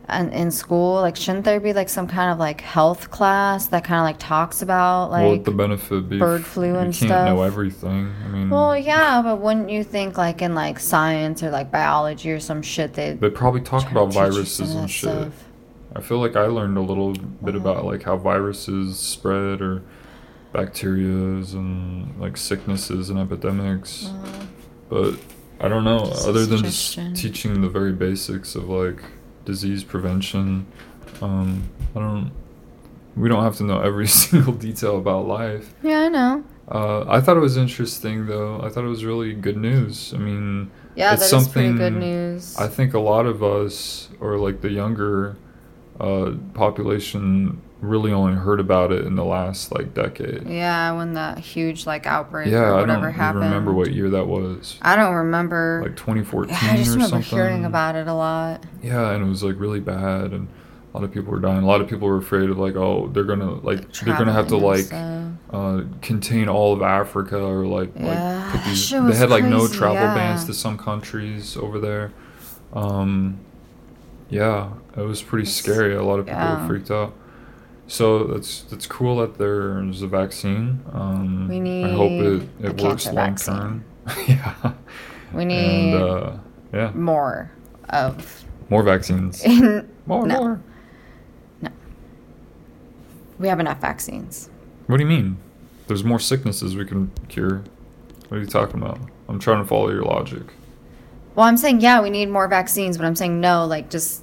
and in school? Like, shouldn't there be like some kind of like health class that kind of like talks about like what the benefit be bird flu you and can't know stuff. everything. I mean, well, yeah, but wouldn't you think like in like science or like biology or some shit they they probably talk about viruses and shit. stuff? I feel like I learned a little bit about mm. like how viruses spread or bacterias and like sicknesses and epidemics. But I don't know. Just Other than just teaching the very basics of like disease prevention, um, I don't. We don't have to know every single detail about life. Yeah, I know. Uh, I thought it was interesting though. I thought it was really good news. I mean, Yeah, it's pretty good something news. I think a lot of us, or like the younger uh, population, really only heard about it in the last like decade. yeah, when that huge like outbreak Yeah, or I don't happened. remember what year that was. I don't remember. Like 2014 I just or remember something. hearing about it a lot. Yeah, and it was like really bad, and a lot of people were dying. A lot of people were afraid of like, oh, they're gonna like they're gonna have to like uh, contain all of Africa or like Yeah, like these. They had like no travel yeah. bans to some countries over there. Um, yeah, it was pretty It's- scary. A lot of people yeah. were freaked out. So that's that's cool that there's a vaccine. Um, We I hope need it, it works long term. yeah. We need And uh, yeah, more of. more vaccines. More, No. more. No. We have enough vaccines. What do you mean? There's more sicknesses we can cure. What are you talking about? I'm trying to follow your logic. Well, I'm saying yeah, we need more vaccines, but I'm saying no, like just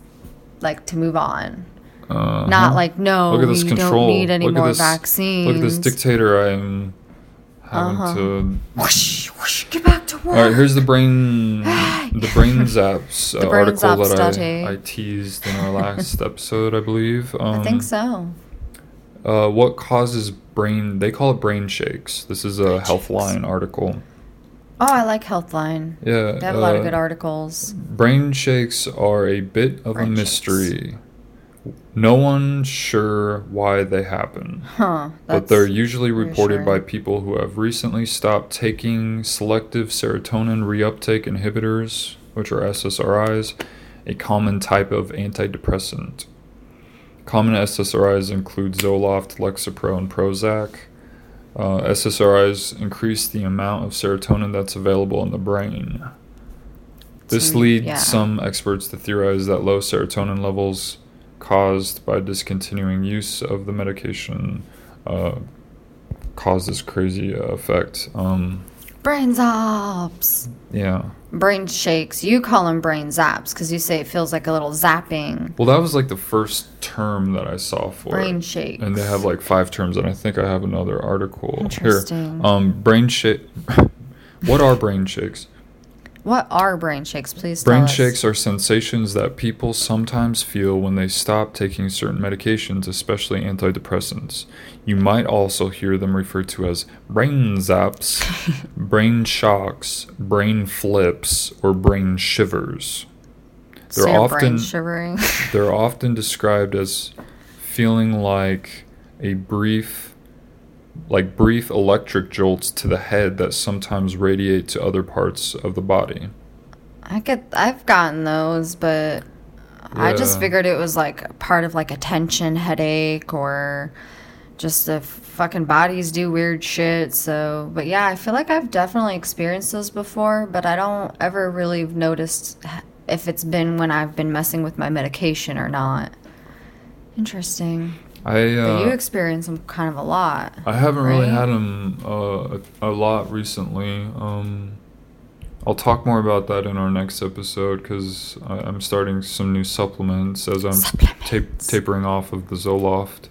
like to move on. Uh, Not like no, Look at this we control. don't need any Look more this- vaccines. Look at this dictator I'm having Uh-huh. to. Whoosh, whoosh, get back to work. All right, here's the brain, the brain zaps uh, The brain article zaps that. I, I teased in our last episode, I believe. Um, I think so. Uh, what causes brain? They call it brain shakes. This is a Healthline article. Oh, I like Healthline. Yeah, They have a lot of uh, good articles. Brain shakes are a bit of a mystery. shakes. No one's sure why they happen. Huh. but they're usually reported by people who have recently stopped taking selective serotonin reuptake inhibitors, which are SSRIs, a common type of antidepressant. Common SSRIs include Zoloft, Lexapro, and Prozac. Uh, SSRIs increase the amount of serotonin that's available in the brain. This Mm, leads yeah. some experts to theorize that low serotonin levels caused by discontinuing use of the medication uh, caused this crazy uh, effect. Um, Brain zaps. yeah. Brain shakes. You call them brain zaps because you say it feels like a little zapping. Well, that was like the first term that I saw for Brain it. shakes. And they have like five terms, and I think I have another article Interesting. here. Um, brain shake. what are brain shakes? What are brain shakes? Please tell Brain shakes are sensations that people sometimes feel when they stop taking certain medications, especially antidepressants. You might also hear them referred to as brain zaps, brain shocks, brain flips, or brain shivers. They're brain often shivering. they're often described as feeling like a brief like brief electric jolts to the head that sometimes radiate to other parts of the body. I get. I've gotten those, but I just figured it was like part of like a tension headache or just the fucking bodies do weird shit. So, but yeah, I feel like I've definitely experienced those before, but I don't ever really noticed if it's been when I've been messing with my medication or not. Interesting. I uh, But you experience them kind of a lot. I haven't really had them uh, a, a lot recently. Um, I'll talk more about that in our next episode because I'm starting some new supplements as I'm Supplements. tapering off of the Zoloft.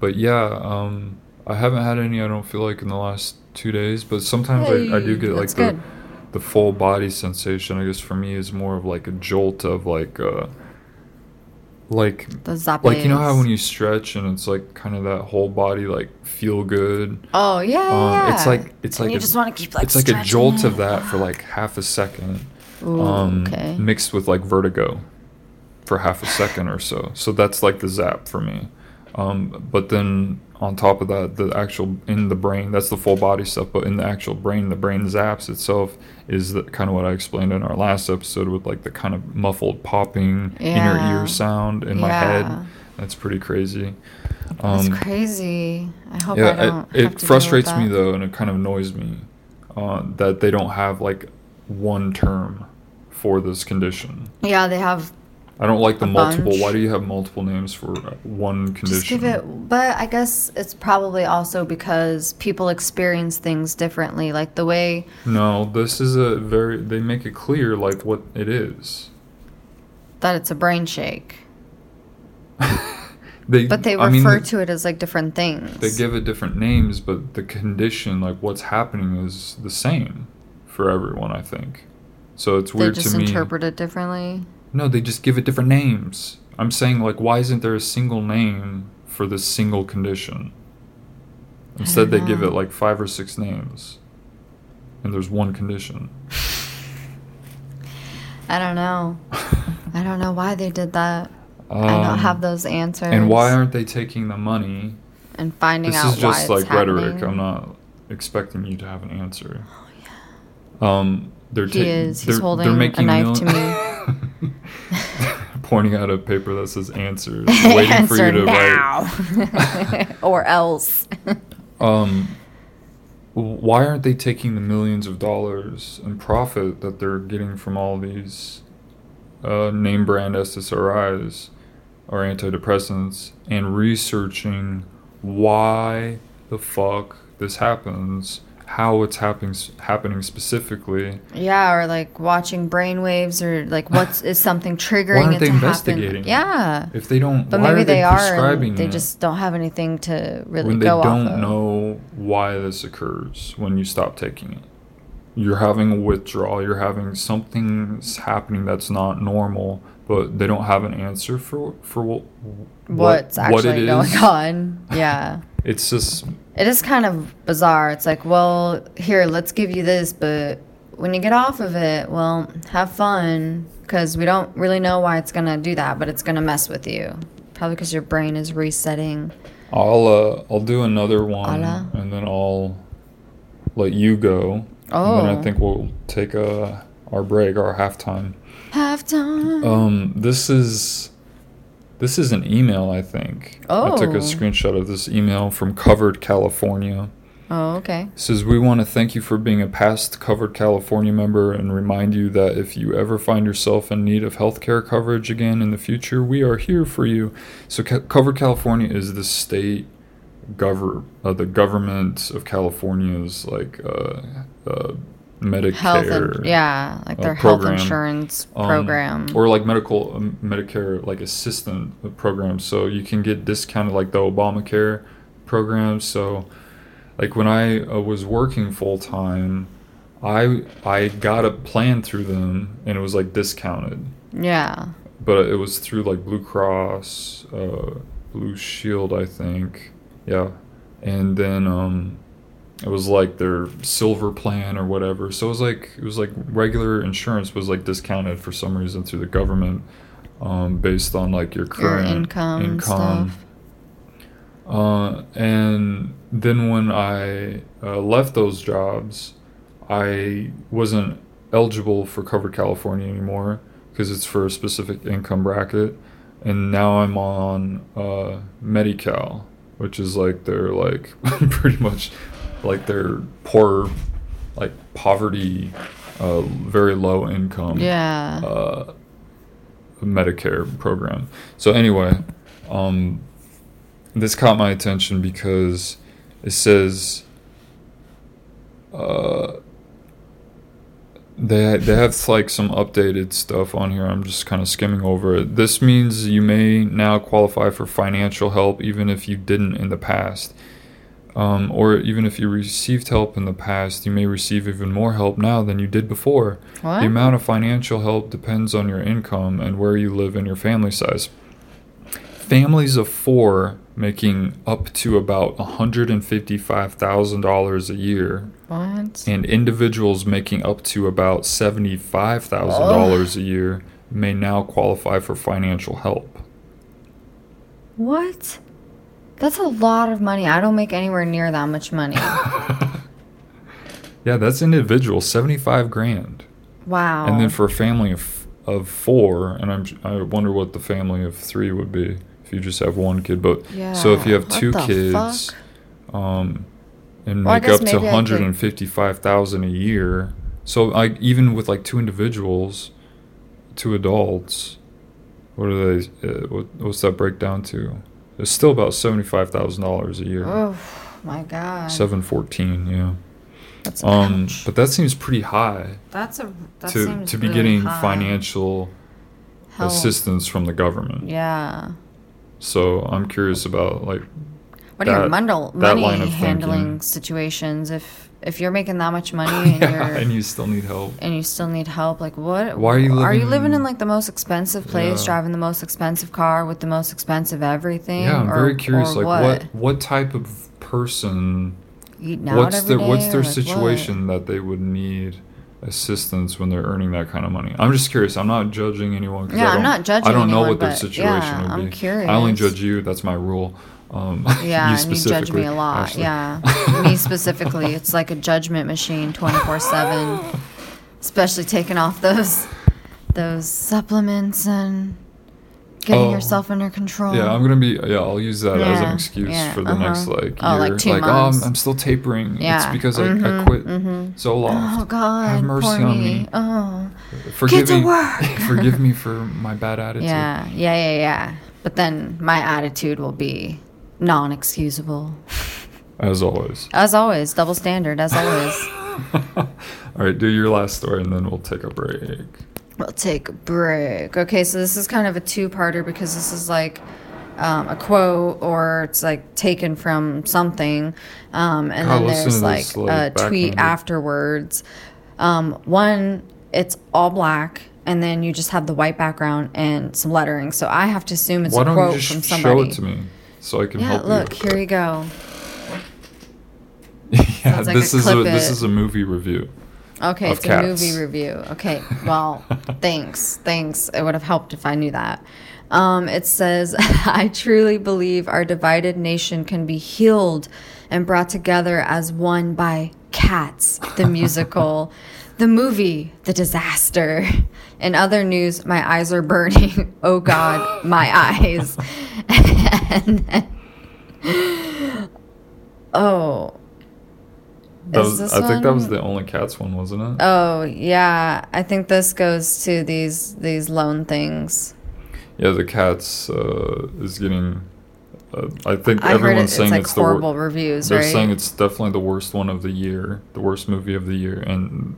But yeah, um, I haven't had any. I don't feel like in the last two days. But sometimes I, I do get like the good. the full body sensation. I guess for me is more of like a jolt of like uh, like like you know how when you stretch and it's like kind of that whole body like feel good. Oh yeah, Um, yeah. It's like it's And like you a, just want to keep like it's like a jolt of that for like half a second, Ooh, um, okay. mixed with like vertigo for half a second or so. So that's like the zap for me. Um, but then on top of that, the actual in the brain, that's the full body stuff. But in the actual brain, the brain zaps itself is the, kind of what I explained in our last episode with like the kind of muffled popping inner Yeah. ear sound in my head. That's pretty crazy. That's Um, crazy. I hope yeah, I don't. it, have it to frustrates me though, and it kind of annoys me uh, that they don't have like one term for this condition. Yeah, they have. I don't like the multiple. bunch. Why do you have multiple names for one condition? Just give it. But I guess it's probably also because people experience things differently. Like the way. No, this is a very. They make it clear like what it is. that it's a brain shake. They, But they I refer mean, they- to it as like different things. They give it different names, but the condition, like what's happening, is the same for everyone. I think. So it's weird to me. They just interpret it differently. No, they just give it different names. I'm saying like why isn't there a single name for this single condition? Instead they give it like five or six names. And there's one condition. I don't know. I don't know why they did that. I Um, don't have those answers. And why aren't they taking the money? and finding out? This out is just like rhetoric. happening. I'm not expecting you to have an answer. Oh yeah. Um they're He ta- is. He's holding a knife to me. Pointing out a paper that says answers, waiting for you Answer to write. now, or else. Um, why aren't they taking the millions of dollars in profit that they're getting from all these uh, name brand SSRIs or antidepressants and researching why the fuck this happens, how it's happening happening specifically? yeah, or like watching brainwaves, or like what's is something triggering aren't it they investigating? happen? Yeah, If they don't, but why maybe are they, they, are, they just don't have anything to really when they don't off of. know why this occurs when you stop taking it? You're having a withdrawal. You're having something's happening that's not normal, but they don't have an answer for for what What's what actually it going on? Yeah. It's just It is kind of bizarre. It's like, well, here, let's give you this, but when you get off of it, well, have fun because we don't really know why it's going to do that, but it's going to mess with you. Probably because your brain is resetting. I'll uh I'll do another one and then I'll let you go. And then I Oh. think we'll take a our break, our halftime. Have time. Um, this is this is an email. I think I took Oh. a screenshot of this email from Covered California. Oh, okay. It says we want to thank you for being a past covered California member and remind you that if you ever find yourself in need of healthcare coverage again in the future, we are here for you. So, Ca- Covered California is the state gover uh, the government of California's like uh, uh, Medicare, Health and yeah, like uh, their health program, insurance um, program. or like medical um, Medicare like assistant program. So you can get discounted like the Obamacare program. So like when I uh, was working full time, I I got a plan through them and it was like discounted, yeah. but it was through like Blue Cross, uh, Blue Shield, I think. Yeah, and then um, it was like their silver plan or whatever. So it was like it was like regular insurance was like discounted for some reason through the government, um, based on like your Your current income, and income. stuff. Uh, and then when I uh, left those jobs, I wasn't eligible for Covered California anymore because it's for a specific income bracket. And now I'm on uh, Medi-Cal, which is like their like pretty much like their poor, like poverty, uh, very low income Yeah. uh, Medicare program. So anyway, um, this caught my attention because it says uh, they they have like some updated stuff on here. I'm just kind of skimming over it. This means you may now qualify for financial help even if you didn't in the past. Um, or even if you received help in the past, you may receive even more help now than you did before. What? The amount of financial help depends on your income and where you live and your family size. Families of four making up to about $155,000 a year, what? and individuals making up to about $75,000 a year may now qualify for financial help. What? That's a lot of money. I don't make anywhere near that much money. Yeah, that's individual, 75 grand. Wow. And then for a family of of four, and I'm I wonder what the family of three would be if you just have one kid. But so if you have two kids, um, and Well, make up to maybe I could- hundred and fifty five thousand a year, so like even with like two individuals, two adults, what are they? Uh, what, what's that break down to? It's still about seventy five thousand dollars a year. Oh my god. Seven fourteen, yeah. That's Um, but that seems pretty high That's a that to seems to be really getting high. financial Help. assistance from the government. Yeah. So I'm curious about like What are your that- money, that money handling thinking. situations? If if you're making that much money and yeah, you're and you still need help. and you still need help, like what? Why are you living Are you living- in like the most expensive place, Yeah. driving the most expensive car with the most expensive everything? Yeah, I'm or- very curious. Like what? what type of person? What's every the what's their like, what? situation that they would need assistance when they're earning that kind of money? I'm just curious. I'm not judging anyone Yeah, I I'm don't, judging I don't know what their situation yeah, would I'm be. I only judge you. That's my rule. Um, Yeah, you and you judge me a lot. Ashley. Yeah, me specifically. It's like a judgment machine, twenty four seven. Especially taking off those those supplements and getting Oh. yourself under control. Yeah, I'm gonna be. Yeah, I'll use that as an excuse yeah, for the uh-huh. next like year. Oh, like two oh, I'm. I'm still tapering. It's Yeah, because I, I mhm, quit mhm. Zoloft. Oh God, have mercy on me. me. Oh, Forgive to me. work. forgive me for my bad attitude. yeah, yeah, yeah, yeah. But then my attitude will be non-excusable, As always. as always. Double standard, as always. All right, do your last story and then we'll take a break. We'll take a break. Okay, so this is kind of a two-parter because this is like um, a quote or it's like taken from something, um, and God, then there's like, this, like, a tweet afterwards. Um, one, it's all black, and then you just have the white background and some lettering. So I have to assume it's Why a quote from show somebody. it to me so I can yeah, help look, you? here you go. yeah, like this a is a clip this it. is a movie review. Okay, it's a movie review. Okay, well, thanks. Thanks. It would have helped if I knew that. Um, it says, I truly believe our divided nation can be healed and brought together as one by Cats, the musical, the movie, The Disaster. In other news, my eyes are burning. Oh God, my eyes. and then, oh, was, I think that was the only cats one, wasn't it? Oh yeah, I think this goes to these these loan things. yeah, the cats uh, is getting. Uh, I think I heard it, everyone's it's saying like it's the wor- horrible reviews, They're right? saying it's definitely the worst one of the year, the worst movie of the year, and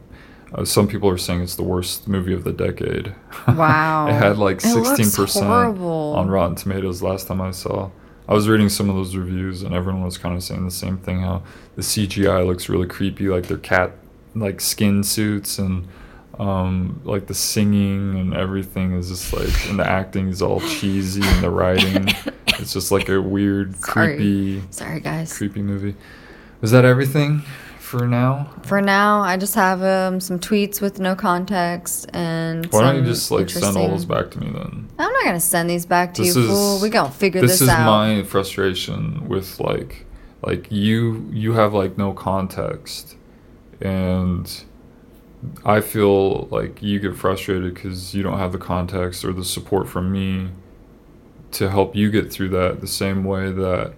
uh, some people are saying it's the worst movie of the decade. Wow. it had like It sixteen percent horrible. on Rotten Tomatoes last time I saw. I was reading some of those reviews, and everyone was kind of saying the same thing. How the CGI looks really creepy, like their cat like skin suits and. Um, like the singing and everything is just like, and the acting is all cheesy, and the writing, it's just like a weird, Sorry. creepy, Sorry, guys. creepy movie. Is that everything for now? For now, I just have um, some tweets with no context and. Why don't you just like send all those back to me then? I'm not gonna send these back to This you, is- fool. We gonna figure This out. this, is out. my frustration with like like you you have like no context and I feel like you get frustrated because you don't have the context or the support from me to help you get through that the same way that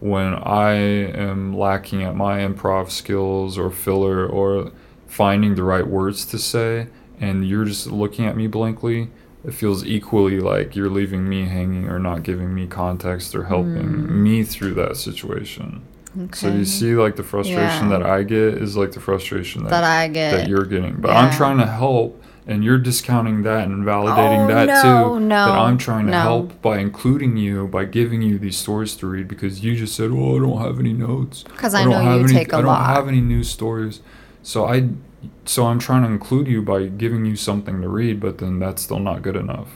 when I am lacking at my improv skills or filler or finding the right words to say and you're just looking at me blankly, it feels equally like you're leaving me hanging or not giving me context or helping mm. me through that situation. So you see like the frustration Yeah. that I get is like the frustration that, That I get. that you're getting. But I'm trying to help and you're discounting that and validating Oh, that no, too. no, that I'm trying to no. help by including you, by giving you these stories to read because you just said, "Oh, I don't have any notes." Because I don't know have you any, take a I don't lot." have any news stories. So I so I'm trying to include you by giving you something to read, but then that's still not good enough.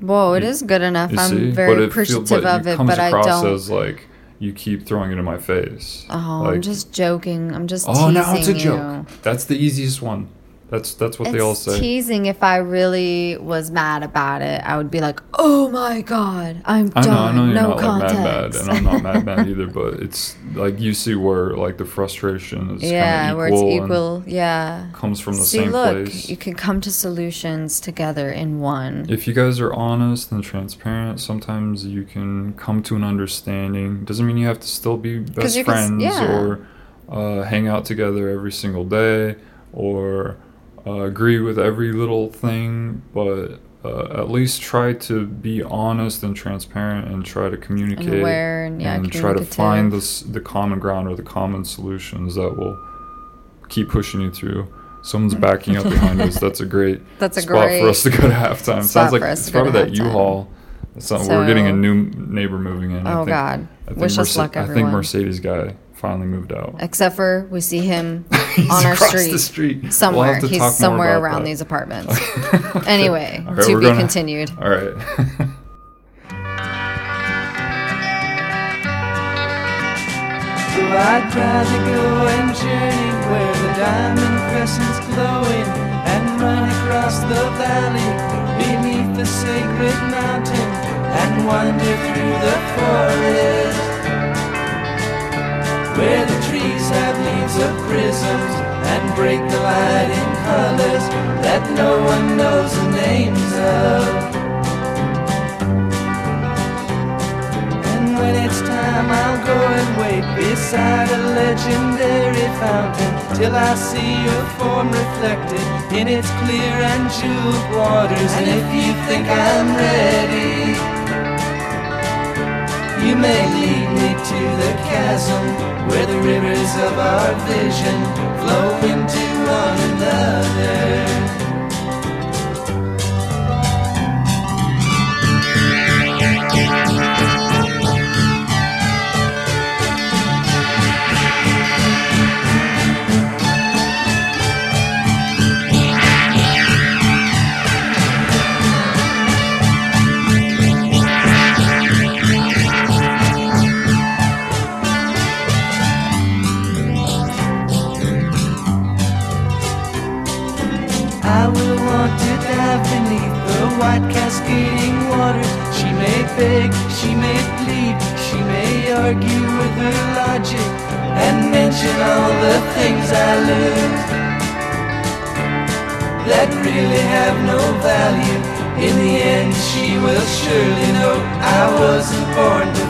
Whoa, it is good enough. I'm see? very but it feel- appreciative of it, but I don't. as like you keep throwing it in my face. oh, like, I'm just joking. I'm just Oh, now it's a you. joke. That's the easiest one. That's that's what they all It's say. teasing. If I really was mad about it, I would be like, "Oh my god, I'm I know, I done. know you're no not like context." mad, mad, and I'm not mad, mad either. But it's like you see where like the frustration is yeah, where it's equal. Yeah. comes from the See, same look, place. you can come to solutions together in one. If you guys are honest and transparent, sometimes you can come to an understanding. Doesn't mean you have to still be best you can friends yeah. or uh, hang out together every single day or uh, agree with every little thing, but uh, at least try to be honest and transparent and try to communicate aware and, yeah, and try to find the, the common ground or the common solutions that will keep pushing you through. Someone's backing up behind us. That's a great That's a spot great for us to go to halftime. Sounds like it's probably that. U-Haul. Not- we're getting a new neighbor moving in. I Oh, think, God. I think Wish us luck, everyone. I think. Mercedes guy finally moved out. Except for we see him on our across street, the street. We'll somewhere. have to He's talk more somewhere about around that. these apartments. Okay. Anyway, All right, to be gonna- continued. All right. So I'd rather go and journey where the diamond crescent's glowing and run across the valley beneath the sacred mountain and wander through the forest where the trees have leaves of prisms and break the light in colors that no one knows the names of. And when it's time, I'll go and wait beside a legendary fountain till I see your form reflected in its clear and jeweled waters. And if you think I'm ready, you may lead me to the chasm where the rivers of our vision flow into one another. White cascading waters. She may beg, she may plead, she may argue with her logic and mention all the things I lose that really have no value. In the end, she will surely know I wasn't born to